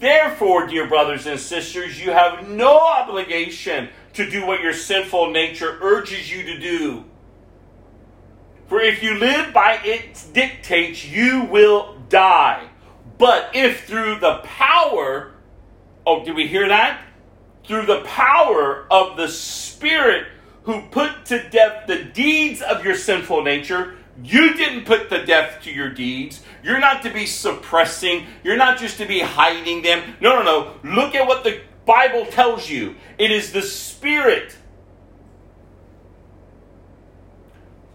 Therefore, dear brothers and sisters, you have no obligation to do what your sinful nature urges you to do. For if you live by its dictates, you will die. But if through the power, oh, did we hear that? Through the power of the Spirit who put to death the deeds of your sinful nature, you didn't put the death to your deeds. You're not to be suppressing. You're not just to be hiding them. No, no, no. Look at what the Bible tells you. It is the Spirit.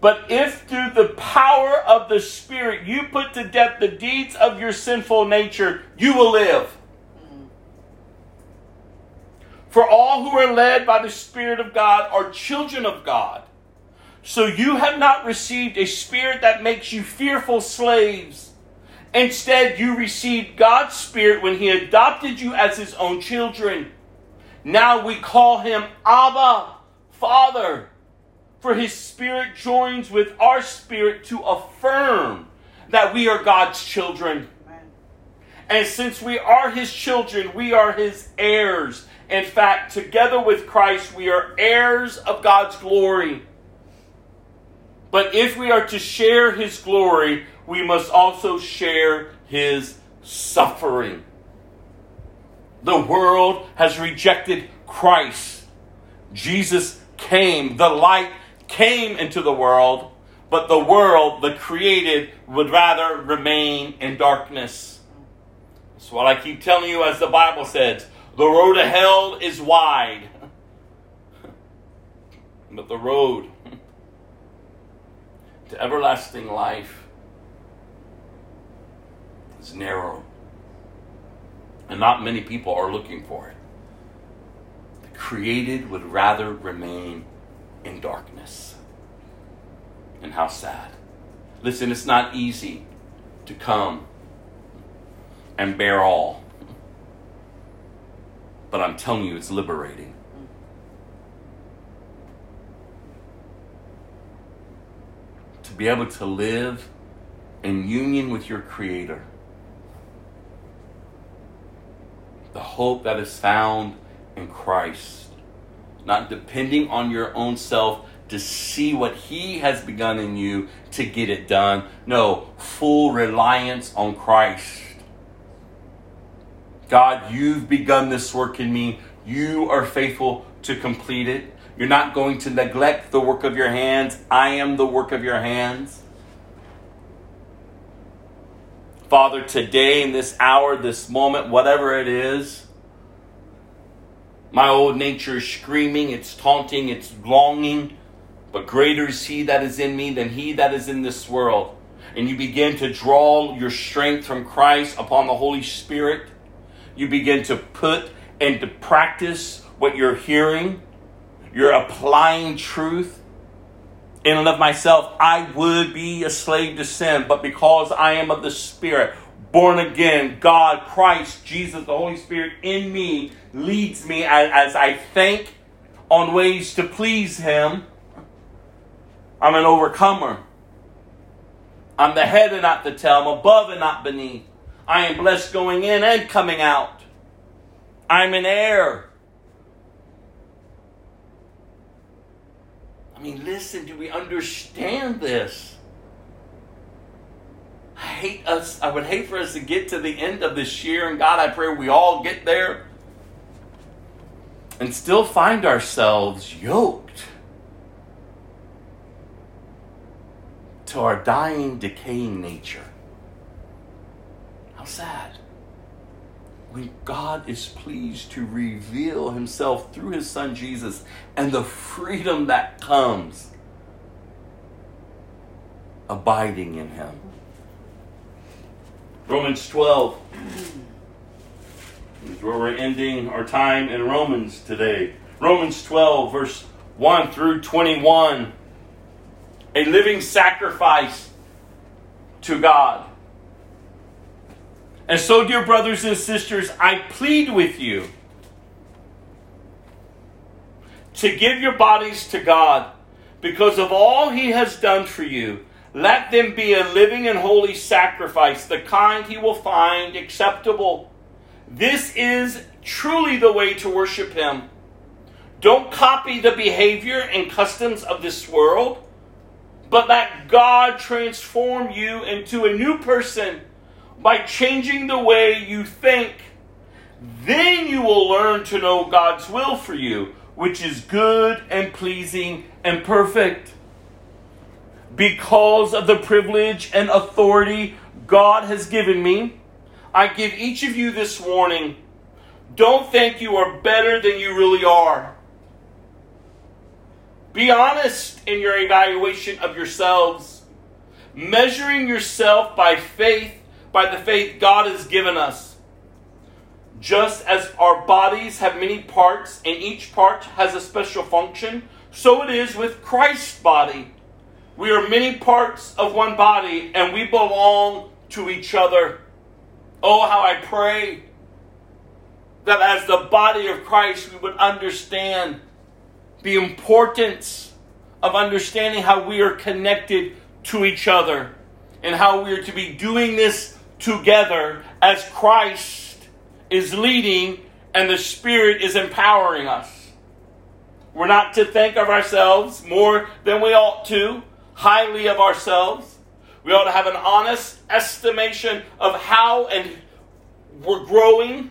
But if through the power of the Spirit you put to death the deeds of your sinful nature, you will live. For all who are led by the Spirit of God are children of God. So you have not received a spirit that makes you fearful slaves. Instead, you received God's Spirit when He adopted you as His own children. Now we call Him Abba, Father. For His Spirit joins with our spirit to affirm that we are God's children. And since we are his children, we are his heirs. In fact, together with Christ, we are heirs of God's glory. But if we are to share his glory, we must also share his suffering. The world has rejected Christ. Jesus came, the light came into the world, but the world, the created, would rather remain in darkness. That's what I keep telling you, as the Bible says the road to hell is wide, but the road to everlasting life is narrow. And not many people are looking for it. The created would rather remain in darkness. And how sad. Listen, it's not easy to come and bare all. But I'm telling you, it's liberating. To be able to live in union with your Creator. The hope that is found in Christ. Not depending on your own self to see what He has begun in you to get it done. No, full reliance on Christ. God, you've begun this work in me. You are faithful to complete it. You're not going to neglect the work of your hands. I am the work of your hands. Father, today, in this hour, this moment, whatever it is, my old nature is screaming, it's taunting, it's longing, but greater is He that is in me than He that is in this world. And you begin to draw your strength from Christ upon the Holy Spirit you begin to put into practice what you're hearing. You're applying truth. In and of myself, I would be a slave to sin, but because I am of the Spirit, born again, God, Christ, Jesus, the Holy Spirit in me leads me as, as I think on ways to please Him. I'm an overcomer. I'm the head and not the tail. I'm above and not beneath. I am blessed going in and coming out. I'm an heir. I mean, listen, do we understand this? I hate us. I would hate for us to get to the end of this year, and God, I pray we all get there and still find ourselves yoked to our dying, decaying nature. How sad. When God is pleased to reveal himself through his son Jesus and the freedom that comes abiding in him. Romans 12 is where we're ending our time in Romans today. Romans 12, verse 1 through 21. A living sacrifice to God. And so, dear brothers and sisters, I plead with you to give your bodies to God because of all He has done for you. Let them be a living and holy sacrifice, the kind He will find acceptable. This is truly the way to worship Him. Don't copy the behavior and customs of this world, but let God transform you into a new person by changing the way you think. Then you will learn to know God's will for you, which is good and pleasing and perfect. Because of the privilege and authority God has given me, I give each of you this warning. Don't think you are better than you really are. Be honest in your evaluation of yourselves, measuring yourself by faith, by the faith God has given us. Just as our bodies have many parts and each part has a special function, so it is with Christ's body. We are many parts of one body and we belong to each other. Oh, how I pray that as the body of Christ, we would understand the importance of understanding how we are connected to each other and how we are to be doing this together as Christ is leading and the Spirit is empowering us. We're not to think of ourselves more than we ought to, highly of ourselves. We ought to have an honest estimation of how and we're growing.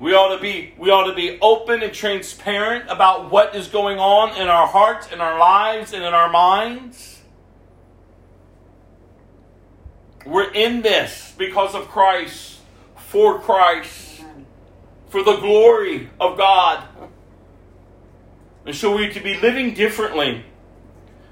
We ought to be we ought to be open and transparent about what is going on in our hearts, in our lives, and in our minds. We're in this because of Christ, for Christ, for the glory of God. And so we're to be living differently.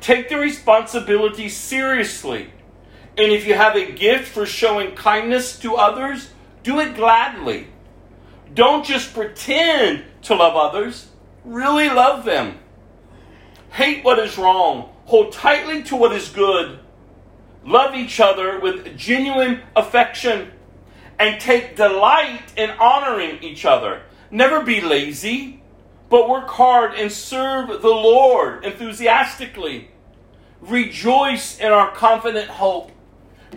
take the responsibility seriously. And if you have a gift for showing kindness to others, do it gladly. Don't just pretend to love others, really love them. Hate what is wrong, hold tightly to what is good. Love each other with genuine affection and take delight in honoring each other. Never be lazy, but work hard and serve the Lord enthusiastically. Rejoice in our confident hope.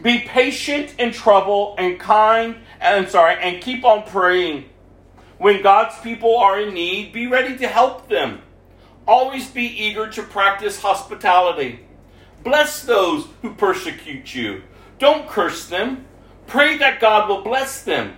Be patient in trouble and kind, and I'm sorry, and keep on praying. When God's people are in need, be ready to help them. Always be eager to practice hospitality. Bless those who persecute you. Don't curse them. Pray that God will bless them.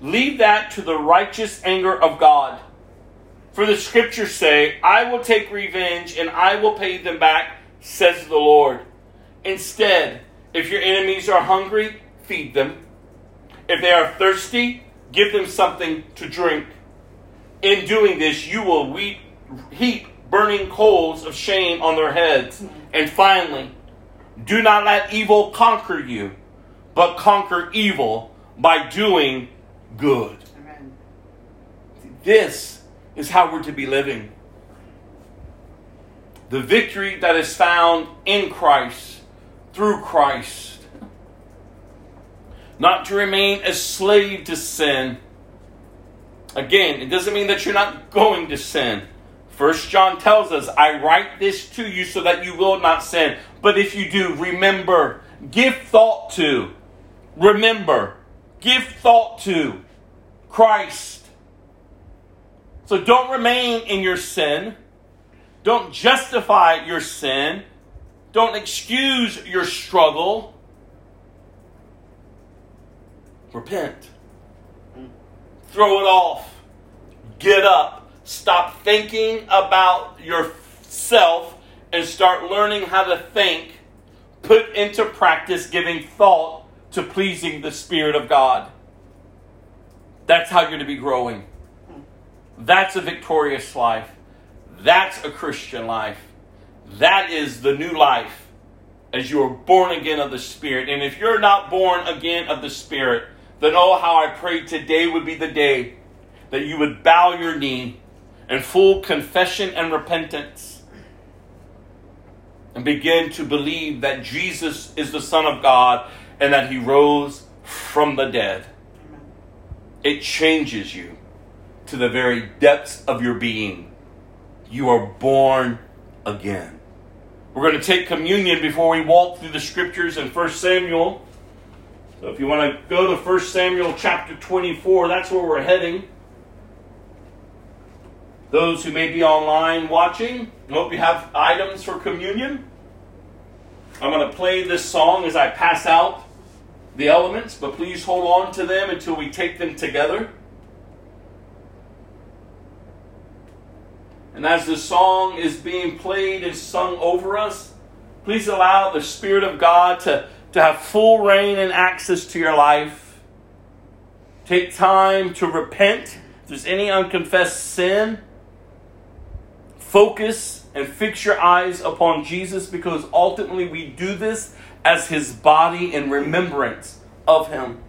Leave that to the righteous anger of God. For the scriptures say, I will take revenge and I will pay them back, says the Lord. Instead, if your enemies are hungry, feed them. If they are thirsty, give them something to drink. In doing this, you will weep, heap burning coals of shame on their heads. And finally, do not let evil conquer you, but conquer evil by doing good. Amen. This is how we're to be living. The victory that is found in Christ, through Christ. Not to remain a slave to sin. Again, it doesn't mean that you're not going to sin. First John tells us, I write this to you so that you will not sin. But if you do, remember, give thought to, remember, give thought to Christ. So don't remain in your sin. Don't justify your sin. Don't excuse your struggle. Repent. Throw it off. Get up. Stop thinking about yourself and start learning how to think put into practice giving thought to pleasing the Spirit of God. That's how you're to be growing. That's a victorious life. That's a Christian life. That is the new life as you are born again of the Spirit. And if you're not born again of the Spirit, then oh, how I pray today would be the day that you would bow your knee in full confession and repentance and begin to believe that Jesus is the Son of God and that He rose from the dead. It changes you to the very depths of your being. You are born again. We're going to take communion before we walk through the scriptures in 1 Samuel. So if you want to go to 1 Samuel chapter 24, that's where we're heading. Those who may be online watching, I hope you have items for communion. I'm going to play this song as I pass out the elements, but please hold on to them until we take them together. And as the song is being played and sung over us, please allow the Spirit of God to, to have full reign and access to your life. Take time to repent if there's any unconfessed sin. Focus and fix your eyes upon Jesus because ultimately we do this as his body in remembrance of him.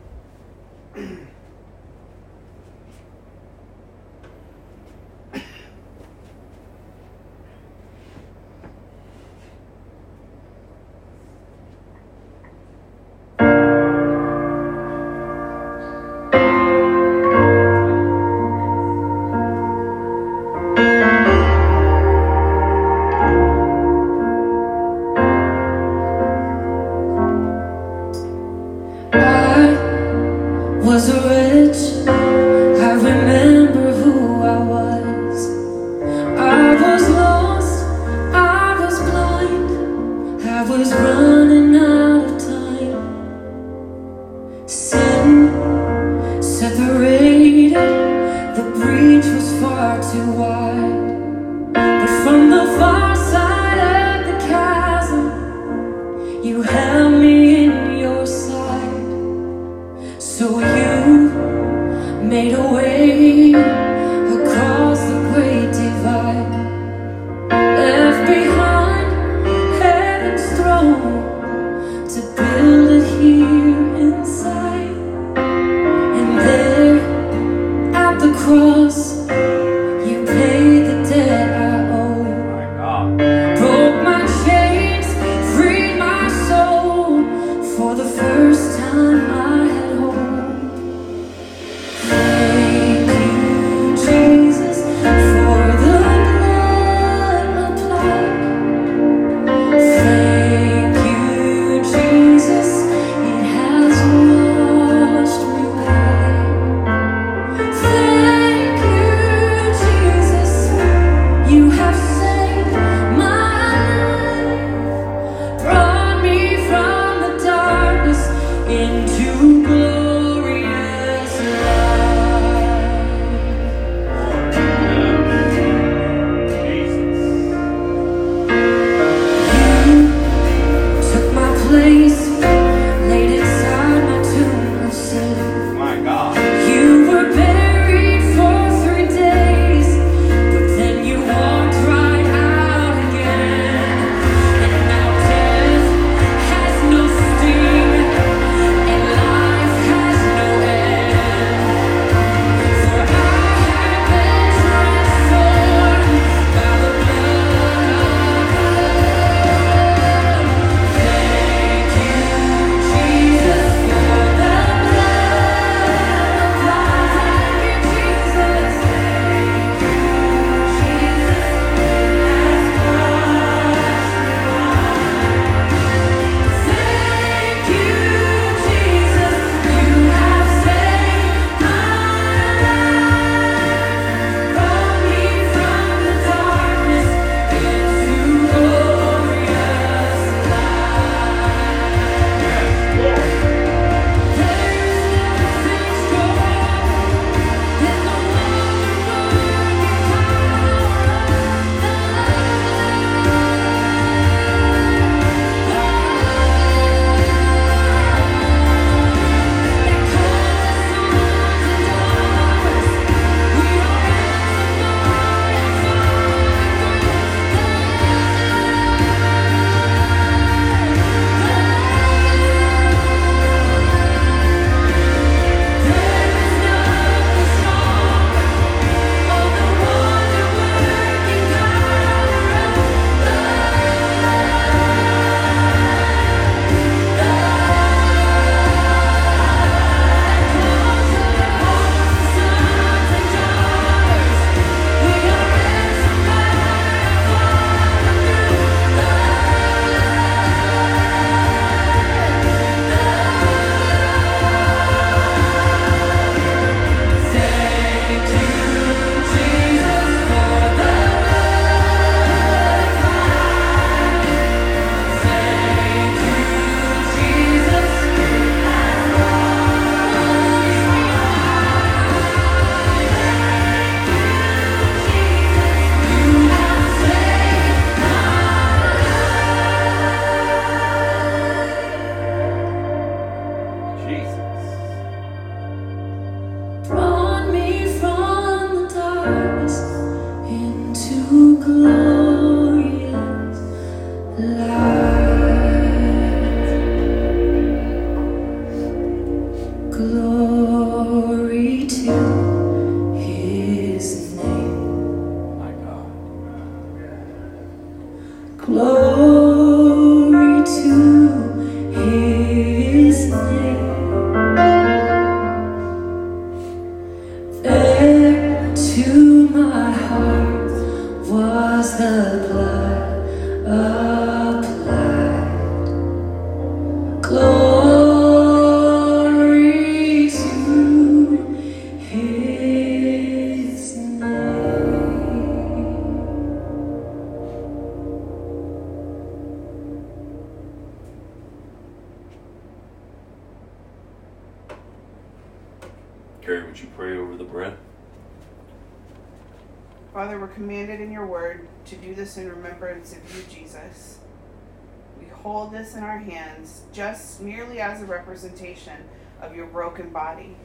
In our hands just merely as a representation of your broken body.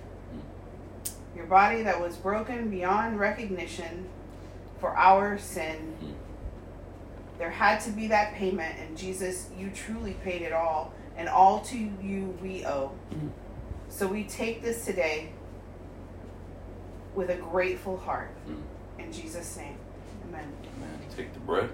Your body that was broken beyond recognition for our sin. There had to be that payment, and Jesus, you truly paid it all, and all to you we owe. So we take this today with a grateful heart. Mm. In Jesus' name, amen. Amen. Take the bread.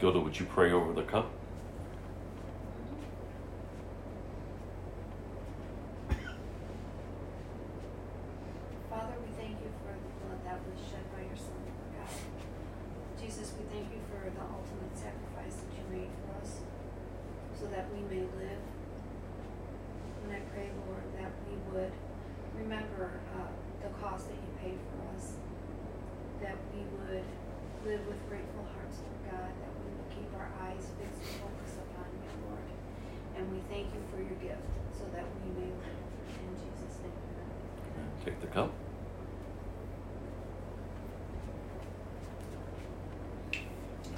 Gilda, would you pray over the cup? Father, we thank you for the blood that was shed by your Son, Lord God. Jesus, we thank you for the ultimate sacrifice that you made for us so that we may live. And I pray, Lord, that we would remember uh, the cost that you paid for us, that we would live with grateful hearts, Lord God, that we would keep our eyes fixed and upon you, Lord. And we thank you for your gift so that we may live. In Jesus' name, amen. Take the cup.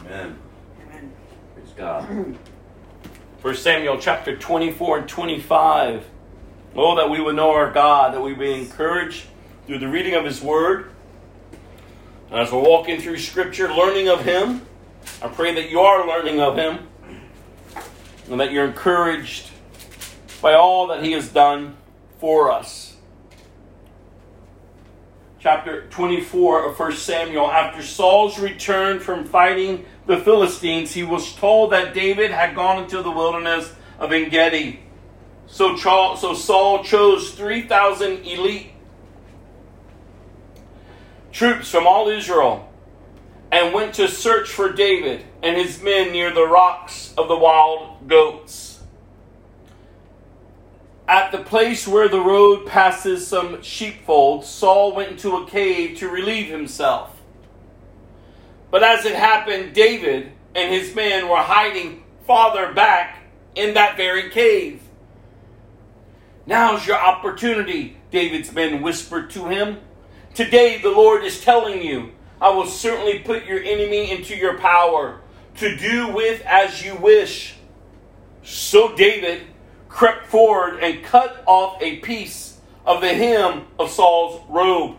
Amen. Amen. Praise God. First Samuel chapter 24 and 25. Oh, that we would know our God, that we be encouraged through the reading of His Word. And as we're walking through Scripture, learning of Him, I pray that you are learning of Him and that you're encouraged by all that He has done for us. Chapter 24 of 1 Samuel. After Saul's return from fighting the Philistines, he was told that David had gone into the wilderness of Engedi. So, Cha- so Saul chose 3,000 elite troops from all Israel and went to search for David and his men near the rocks of the wild goats. At the place where the road passes some sheepfolds, Saul went into a cave to relieve himself. But as it happened, David and his men were hiding farther back in that very cave. Now's your opportunity, David's men whispered to him. Today the Lord is telling you, I will certainly put your enemy into your power to do with as you wish. So David crept forward and cut off a piece of the hem of Saul's robe.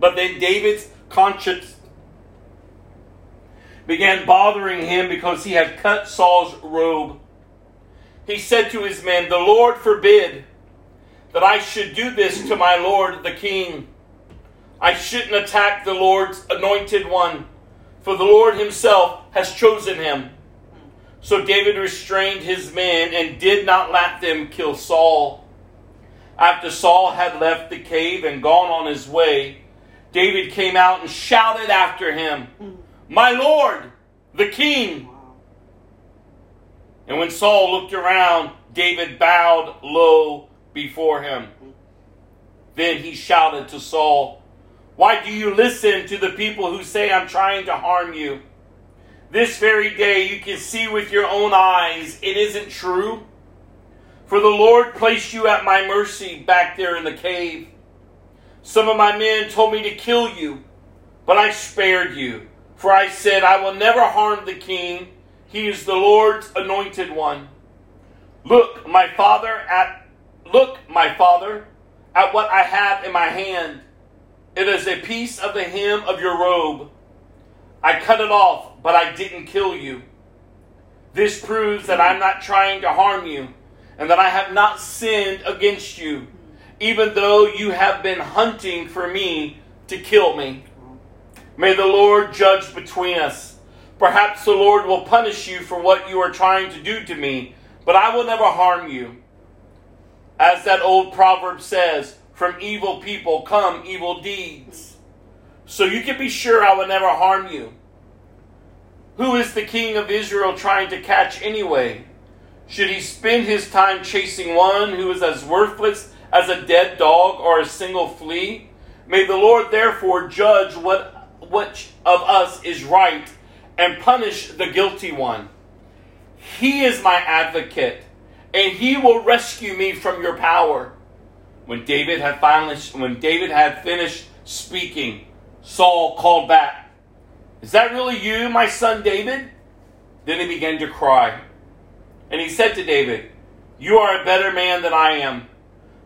But then David's conscience began bothering him because he had cut Saul's robe. He said to his men, The Lord forbid that I should do this to my Lord the king. I shouldn't attack the Lord's anointed one, for the Lord himself has chosen him. So David restrained his men and did not let them kill Saul. After Saul had left the cave and gone on his way, David came out and shouted after him, My Lord, the king! And when Saul looked around, David bowed low before him. Then he shouted to Saul, Why do you listen to the people who say I'm trying to harm you? This very day you can see with your own eyes it isn't true. For the Lord placed you at my mercy back there in the cave. Some of my men told me to kill you, but I spared you. For I said, I will never harm the king. He is the Lord's anointed one. Look, my father, at look, my father, at what I have in my hand. It is a piece of the hem of your robe. I cut it off, but I didn't kill you. This proves that I'm not trying to harm you and that I have not sinned against you, even though you have been hunting for me to kill me. May the Lord judge between us. Perhaps the Lord will punish you for what you are trying to do to me, but I will never harm you. As that old proverb says, from evil people come evil deeds. So you can be sure I will never harm you. Who is the king of Israel trying to catch anyway? Should he spend his time chasing one who is as worthless as a dead dog or a single flea? May the Lord therefore judge what which of us is right and punish the guilty one. He is my advocate, and he will rescue me from your power. When David had finally when David had finished speaking, Saul called back, Is that really you, my son David? Then he began to cry. And he said to David, You are a better man than I am,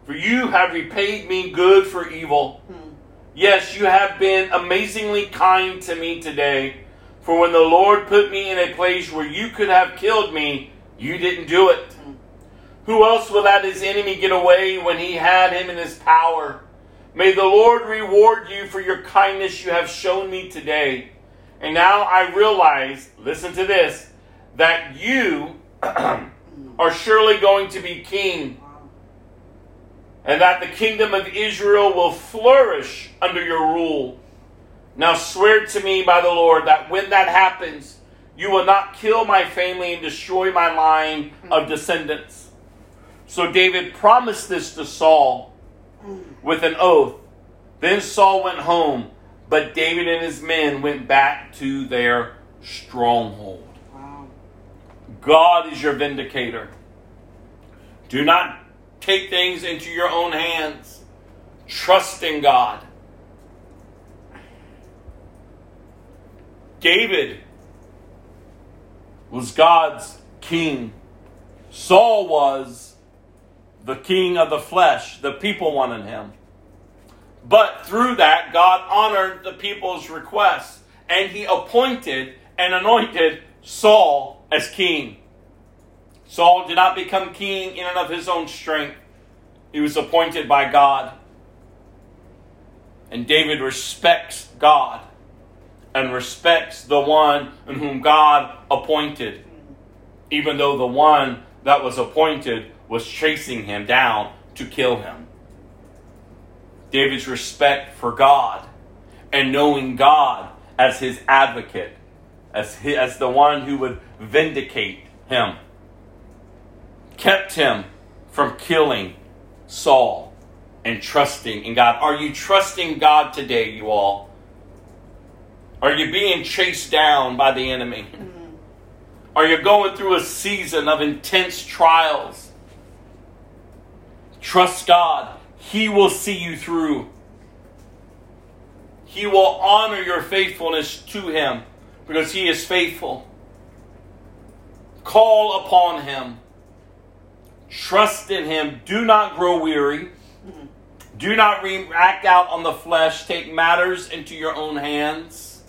for you have repaid me good for evil. Hmm. Yes, you have been amazingly kind to me today. For when the Lord put me in a place where you could have killed me, you didn't do it. Hmm. Who else will let his enemy get away when he had him in his power? May the Lord reward you for your kindness you have shown me today. And now I realize, listen to this, that you are surely going to be king and that the kingdom of Israel will flourish under your rule. Now swear to me by the Lord that when that happens, you will not kill my family and destroy my line of descendants. So David promised this to Saul with an oath. Then Saul went home, but David and his men went back to their stronghold. Wow. God is your vindicator. Do not take things into your own hands. Trust in God. David was God's king. Saul was the king of the flesh. The people wanted him. But through that, God honored the people's requests and he appointed and anointed Saul as king. Saul did not become king in and of his own strength. He was appointed by God. And David respects God and respects the one in whom God appointed, even though the one that was appointed was chasing him down to kill him. David's respect for God and knowing God as his advocate, as, hi- as the one who would vindicate him kept him from killing Saul and trusting in God. Are you trusting God today, you all? Are you being chased down by the enemy? Mm-hmm. Are you going through a season of intense trials? Trust God. He will see you through. He will honor your faithfulness to Him because He is faithful. Call upon Him. Trust in Him. Do not grow weary. Do not act out on the flesh. Take matters into your own hands.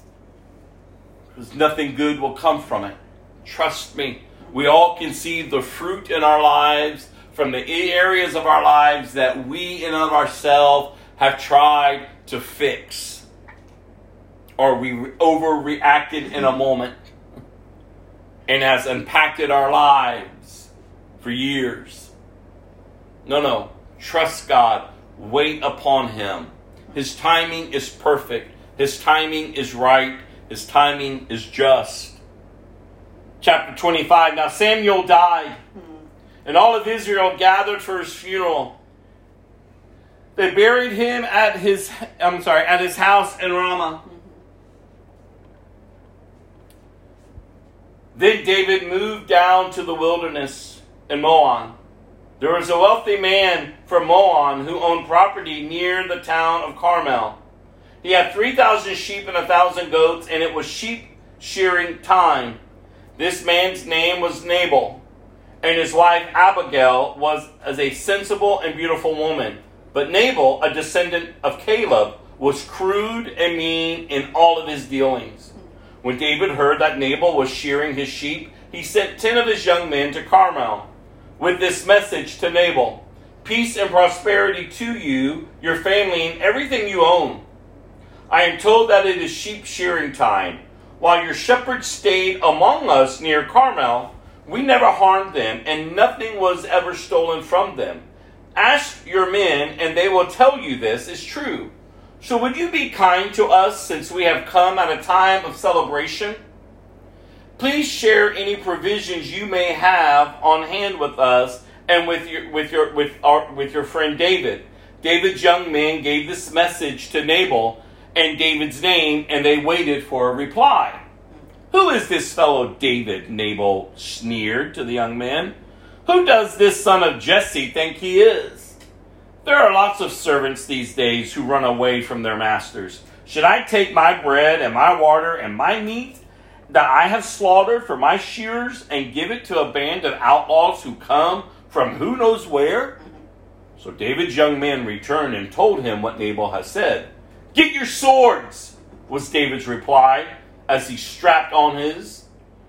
Because nothing good will come from it. Trust me. We all can see the fruit in our lives from the areas of our lives that we in and of ourselves have tried to fix. Or we overreacted in a moment and has impacted our lives for years. No, no. Trust God. Wait upon Him. His timing is perfect. His timing is right. His timing is just. Chapter 25. Now Samuel died, and all of Israel gathered for his funeral. They buried him at his I'm sorry, at his house in Ramah. Then David moved down to the wilderness in Moab. There was a wealthy man from Moab who owned property near the town of Carmel. He had 3,000 sheep and a 1,000 goats, and it was sheep shearing time. This man's name was Nabal, and his wife Abigail was as a sensible and beautiful woman. But Nabal, a descendant of Caleb, was crude and mean in all of his dealings. When David heard that Nabal was shearing his sheep, he sent ten of his young men to Carmel with this message to Nabal Peace and prosperity to you, your family, and everything you own. I am told that it is sheep shearing time. While your shepherds stayed among us near Carmel, we never harmed them, and nothing was ever stolen from them. Ask your men, and they will tell you this is true. So would you be kind to us since we have come at a time of celebration? Please share any provisions you may have on hand with us and with your with your with our with your friend David. David's young men gave this message to Nabal and David's name, and they waited for a reply. Who is this fellow David? Nabal sneered to the young man. Who does this son of Jesse think he is? There are lots of servants these days who run away from their masters. Should I take my bread and my water and my meat that I have slaughtered for my shearers and give it to a band of outlaws who come from who knows where? So David's young men returned and told him what Nabal had said. Get your swords, was David's reply as he strapped on his.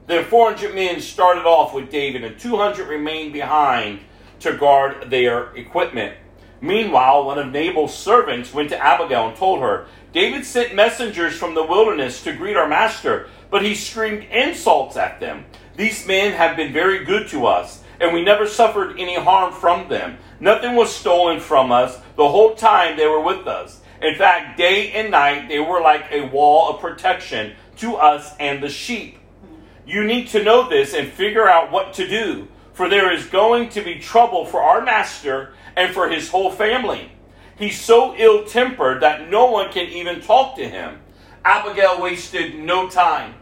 Then 400 men started off with David, and 200 remained behind to guard their equipment. Meanwhile, one of Nabal's servants went to Abigail and told her, David sent messengers from the wilderness to greet our master, but he screamed insults at them. These men have been very good to us, and we never suffered any harm from them. Nothing was stolen from us the whole time they were with us. In fact, day and night they were like a wall of protection to us and the sheep. You need to know this and figure out what to do, for there is going to be trouble for our master and for his whole family. He's so ill tempered that no one can even talk to him. Abigail wasted no time.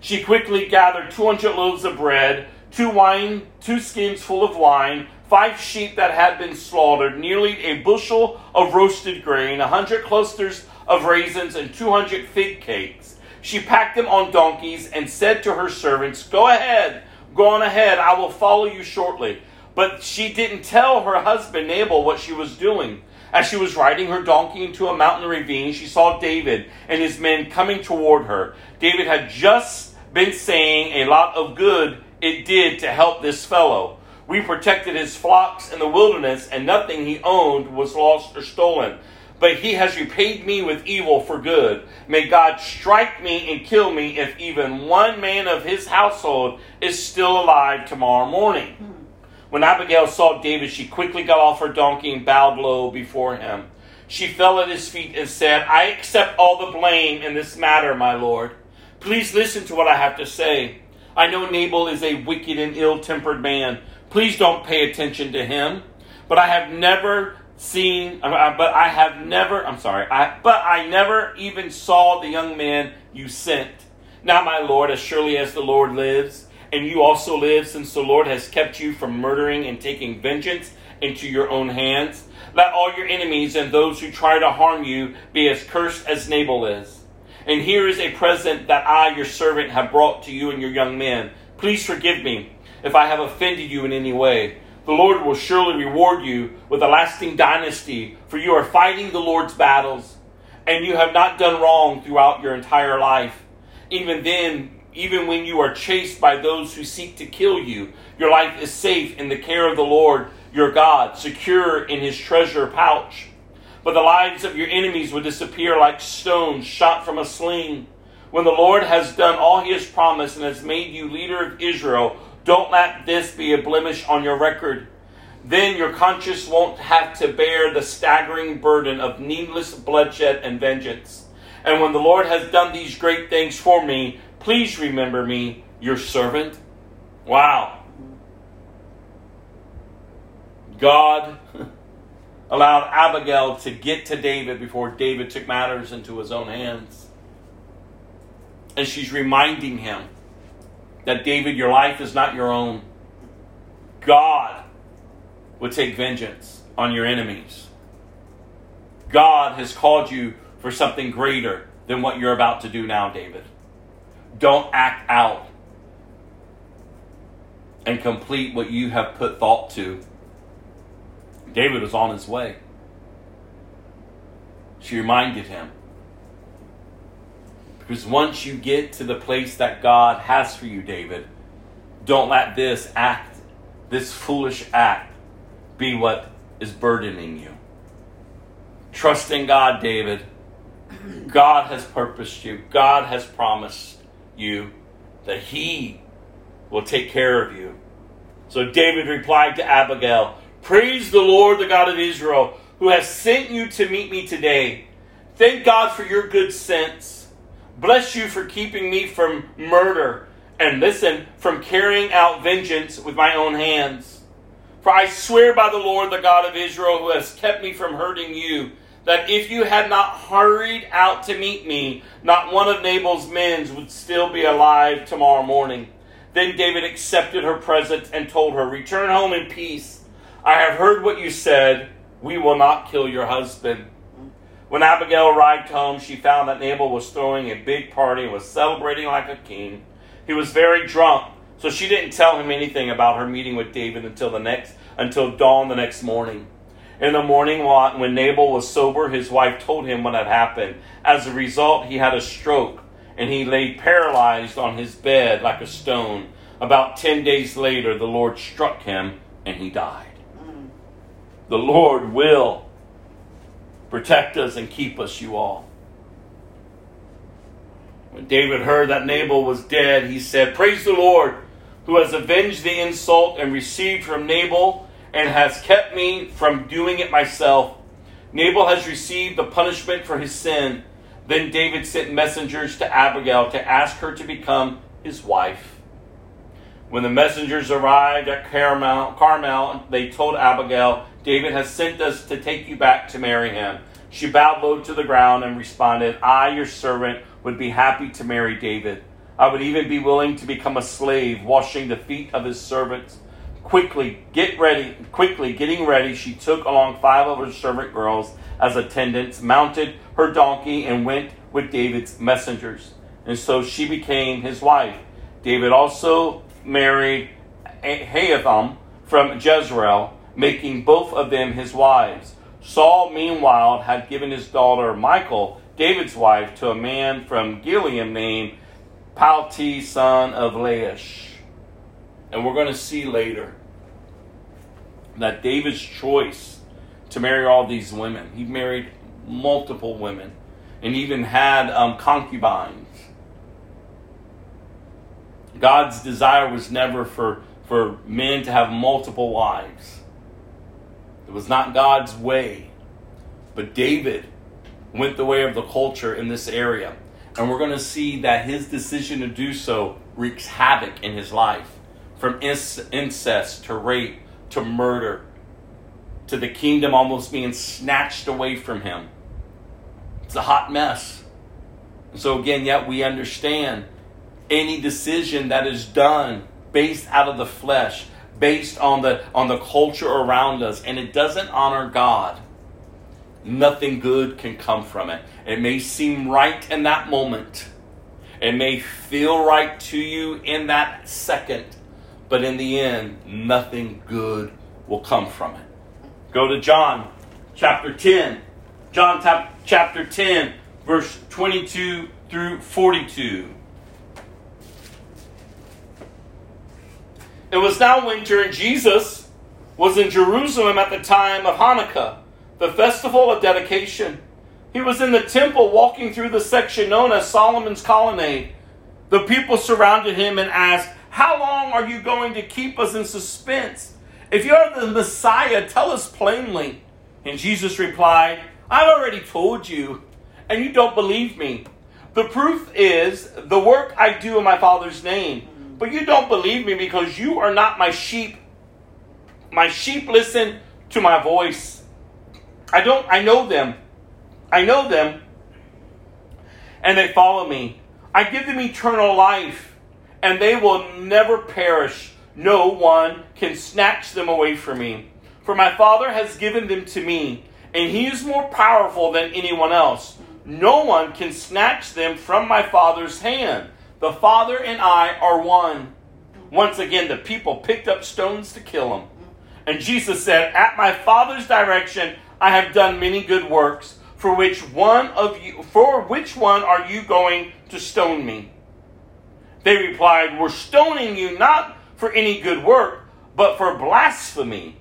She quickly gathered 200 loaves of bread, two wine, two skins full of wine, five sheep that had been slaughtered, nearly a bushel of roasted grain, a hundred clusters of raisins, and 200 fig cakes. She packed them on donkeys and said to her servants, Go ahead, go on ahead, I will follow you shortly. But she didn't tell her husband Nabal what she was doing. As she was riding her donkey into a mountain ravine, she saw David and his men coming toward her. David had just been saying a lot of good it did to help this fellow. We protected his flocks in the wilderness, and nothing he owned was lost or stolen. But he has repaid me with evil for good. May God strike me and kill me if even one man of his household is still alive tomorrow morning. When Abigail saw David, she quickly got off her donkey and bowed low before him. She fell at his feet and said, I accept all the blame in this matter, my lord. Please listen to what I have to say. I know Nabal is a wicked and ill tempered man. Please don't pay attention to him. But I have never seen, uh, but I have never, I'm sorry, I, but I never even saw the young man you sent. Now, my Lord, as surely as the Lord lives, and you also live, since the Lord has kept you from murdering and taking vengeance into your own hands, let all your enemies and those who try to harm you be as cursed as Nabal is. And here is a present that I, your servant, have brought to you and your young men. Please forgive me if I have offended you in any way. The Lord will surely reward you with a lasting dynasty, for you are fighting the Lord's battles, and you have not done wrong throughout your entire life. Even then, even when you are chased by those who seek to kill you, your life is safe in the care of the Lord your God, secure in his treasure pouch. But the lives of your enemies will disappear like stones shot from a sling. When the Lord has done all he has promised and has made you leader of Israel, don't let this be a blemish on your record. Then your conscience won't have to bear the staggering burden of needless bloodshed and vengeance. And when the Lord has done these great things for me, please remember me, your servant. Wow. God allowed Abigail to get to David before David took matters into his own hands. And she's reminding him that David, your life is not your own. God will take vengeance on your enemies. God has called you for something greater than what you're about to do now, David. Don't act out. and complete what you have put thought to. David was on his way. She reminded him. Because once you get to the place that God has for you, David, don't let this act, this foolish act, be what is burdening you. Trust in God, David. God has purposed you. God has promised you that He will take care of you. So David replied to Abigail, Praise the Lord, the God of Israel, who has sent you to meet me today. Thank God for your good sense. Bless you for keeping me from murder, and listen, from carrying out vengeance with my own hands. For I swear by the Lord, the God of Israel, who has kept me from hurting you, that if you had not hurried out to meet me, not one of Nabal's men would still be alive tomorrow morning. Then David accepted her present and told her, Return home in peace. I have heard what you said. We will not kill your husband. When Abigail arrived home, she found that Nabal was throwing a big party and was celebrating like a king. He was very drunk, so she didn't tell him anything about her meeting with David until the next until dawn the next morning. In the morning, when Nabal was sober, his wife told him what had happened. As a result, he had a stroke and he lay paralyzed on his bed like a stone. About 10 days later, the Lord struck him and he died. Mm. The Lord will protect us and keep us, you all. When David heard that Nabal was dead, he said, Praise the Lord, who has avenged the insult and received from Nabal and has kept me from doing it myself. Nabal has received the punishment for his sin. Then David sent messengers to Abigail to ask her to become his wife. When the messengers arrived at Carmel, Carmel, they told Abigail, David has sent us to take you back to marry him. She bowed low to the ground and responded, I, your servant, would be happy to marry David. I would even be willing to become a slave, washing the feet of his servants. Quickly, get ready. Quickly, getting ready, she took along five of her servant girls as attendants, mounted her donkey, and went with David's messengers. And so she became his wife. David also married Ahithophel from Jezreel, making both of them his wives. Saul, meanwhile, had given his daughter Michal, David's wife, to a man from Gilead named Palti, son of Laish. And we're going to see later that David's choice to marry all these women, he married multiple women and even had um, concubines. God's desire was never for, for men to have multiple wives. It was not God's way. But David went the way of the culture in this area. And we're going to see that his decision to do so wreaks havoc in his life from incest to rape to murder to the kingdom almost being snatched away from him. It's a hot mess. So, again, yet we understand any decision that is done based out of the flesh, based on the, on the culture around us, and it doesn't honor God, nothing good can come from it. It may seem right in that moment, it may feel right to you in that second, but in the end, nothing good will come from it. Go to John chapter 10. John chapter 10, verse 22 through 42. It was now winter, and Jesus was in Jerusalem at the time of Hanukkah, the festival of dedication. He was in the temple walking through the section known as Solomon's Colonnade. The people surrounded him and asked, How long are you going to keep us in suspense? If you're the Messiah, tell us plainly. And Jesus replied, I've already told you, and you don't believe me. The proof is the work I do in my Father's name. But you don't believe me because you are not my sheep. My sheep listen to my voice. I don't I know them. I know them. And they follow me. I give them eternal life, and they will never perish. No one can snatch them away from me. For my Father has given them to me, and he is more powerful than anyone else. No one can snatch them from my Father's hand. The Father and I are one. Once again, the people picked up stones to kill him. And Jesus said, At my Father's direction, I have done many good works. For which one of you, for which one are you going to stone me? They replied, We're stoning you not for any good work, but for blasphemy.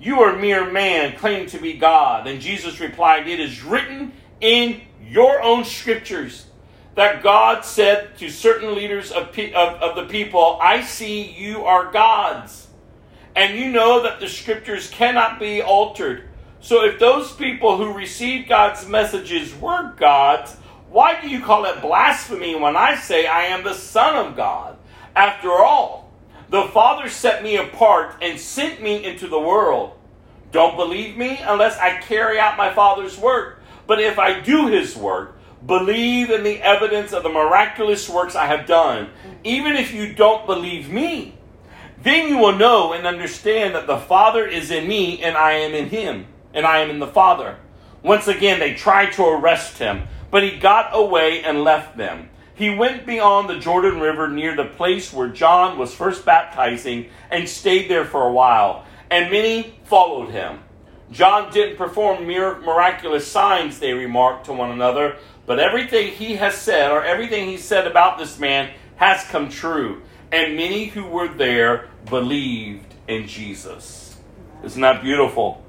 You are mere man, claiming to be God. And Jesus replied, It is written in your own scriptures that God said to certain leaders of, of, of the people, I see you are gods. And you know that the scriptures cannot be altered. So if those people who received God's messages were gods, why do you call it blasphemy when I say I am the Son of God? After all, the Father set me apart and sent me into the world. Don't believe me unless I carry out my Father's work. But if I do his work, believe in the evidence of the miraculous works I have done. Mm-hmm. Even if you don't believe me, then you will know and understand that the Father is in me and I am in him, and I am in the Father. Once again, they tried to arrest him, but he got away and left them. He went beyond the Jordan River near the place where John was first baptizing and stayed there for a while, and many followed him. John didn't perform mere miraculous signs, they remarked to one another, but everything he has said, or everything he said about this man, has come true. And many who were there believed in Jesus. Isn't that beautiful?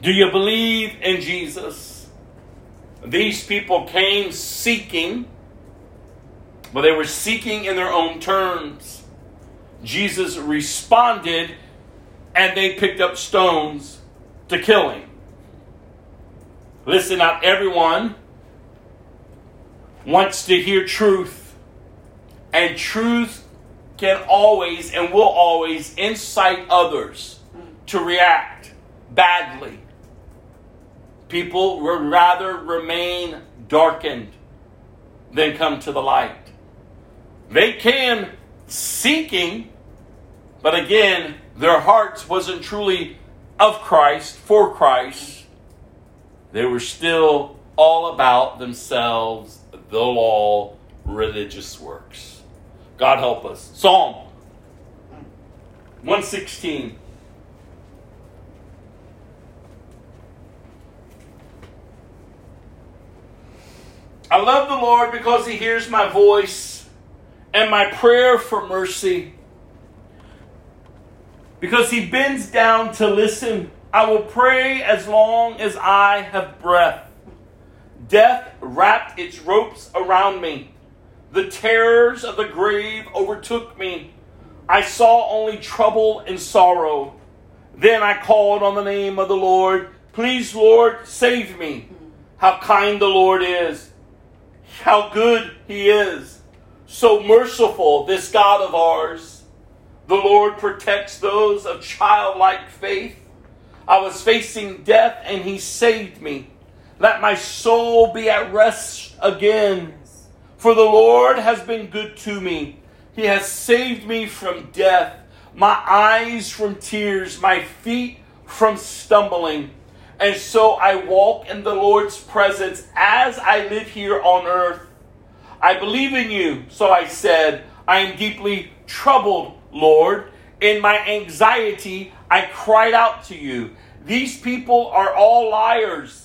Do you believe in Jesus? These people came seeking, but they were seeking in their own terms. Jesus responded, and they picked up stones to kill him. Listen, not everyone wants to hear truth, and truth can always and will always incite others to react badly. People would rather remain darkened than come to the light. They can seeking, but again, their hearts wasn't truly of Christ, for Christ. They were still all about themselves, the law, religious works. God help us. Psalm 116. I love the Lord because He hears my voice and my prayer for mercy. Because He bends down to listen, I will pray as long as I have breath. Death wrapped its ropes around me. The terrors of the grave overtook me. I saw only trouble and sorrow. Then I called on the name of the Lord. Please, Lord, save me. How kind the Lord is. How good He is. So merciful, this God of ours. The Lord protects those of childlike faith. I was facing death and He saved me. Let my soul be at rest again. For the Lord has been good to me. He has saved me from death, my eyes from tears, my feet from stumbling. And so I walk in the Lord's presence as I live here on earth. I believe in you, so I said, I am deeply troubled, Lord. In my anxiety, I cried out to you. These people are all liars.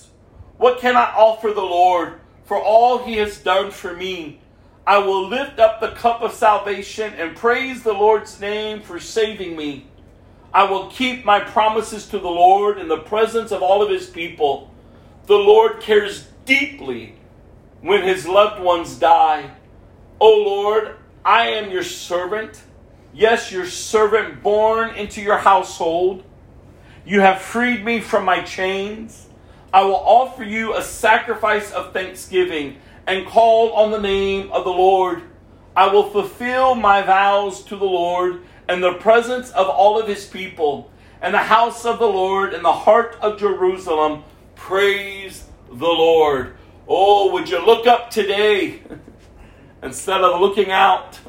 What can I offer the Lord for all he has done for me? I will lift up the cup of salvation and praise the Lord's name for saving me. I will keep my promises to the Lord in the presence of all of his people. The Lord cares deeply when his loved ones die. O Lord, I am your servant. Yes, your servant born into your household. You have freed me from my chains. I will offer you a sacrifice of thanksgiving and call on the name of the Lord. I will fulfill my vows to the Lord in the presence of all of his people and the house of the Lord in the heart of Jerusalem. Praise the Lord. Oh, would you look up today instead of looking out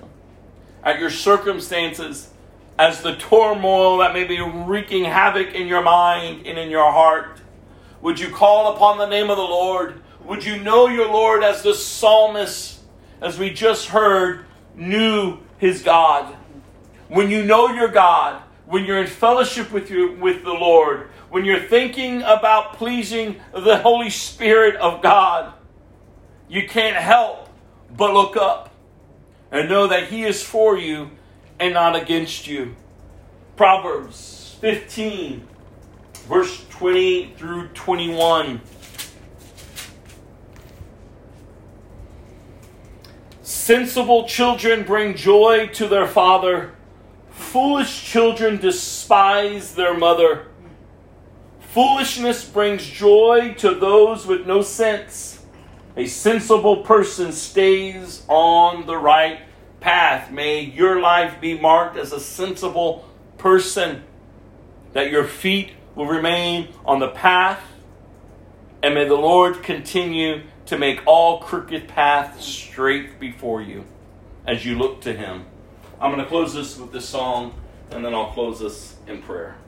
at your circumstances as the turmoil that may be wreaking havoc in your mind and in your heart? Would you call upon the name of the Lord? Would you know your Lord as the psalmist, as we just heard, knew his God? when you know your God, when you're in fellowship with you with the Lord, when you're thinking about pleasing the Holy Spirit of God, you can't help but look up and know that He is for you and not against you. Proverbs 15, verse 20 through 21. Sensible children bring joy to their father. Foolish children despise their mother. Foolishness brings joy to those with no sense. A sensible person stays on the right path. May your life be marked as a sensible person, that your feet will remain on the path, and may the Lord continue to make all crooked paths straight before you as you look to Him. I'm going to close this with this song, and then I'll close this in prayer.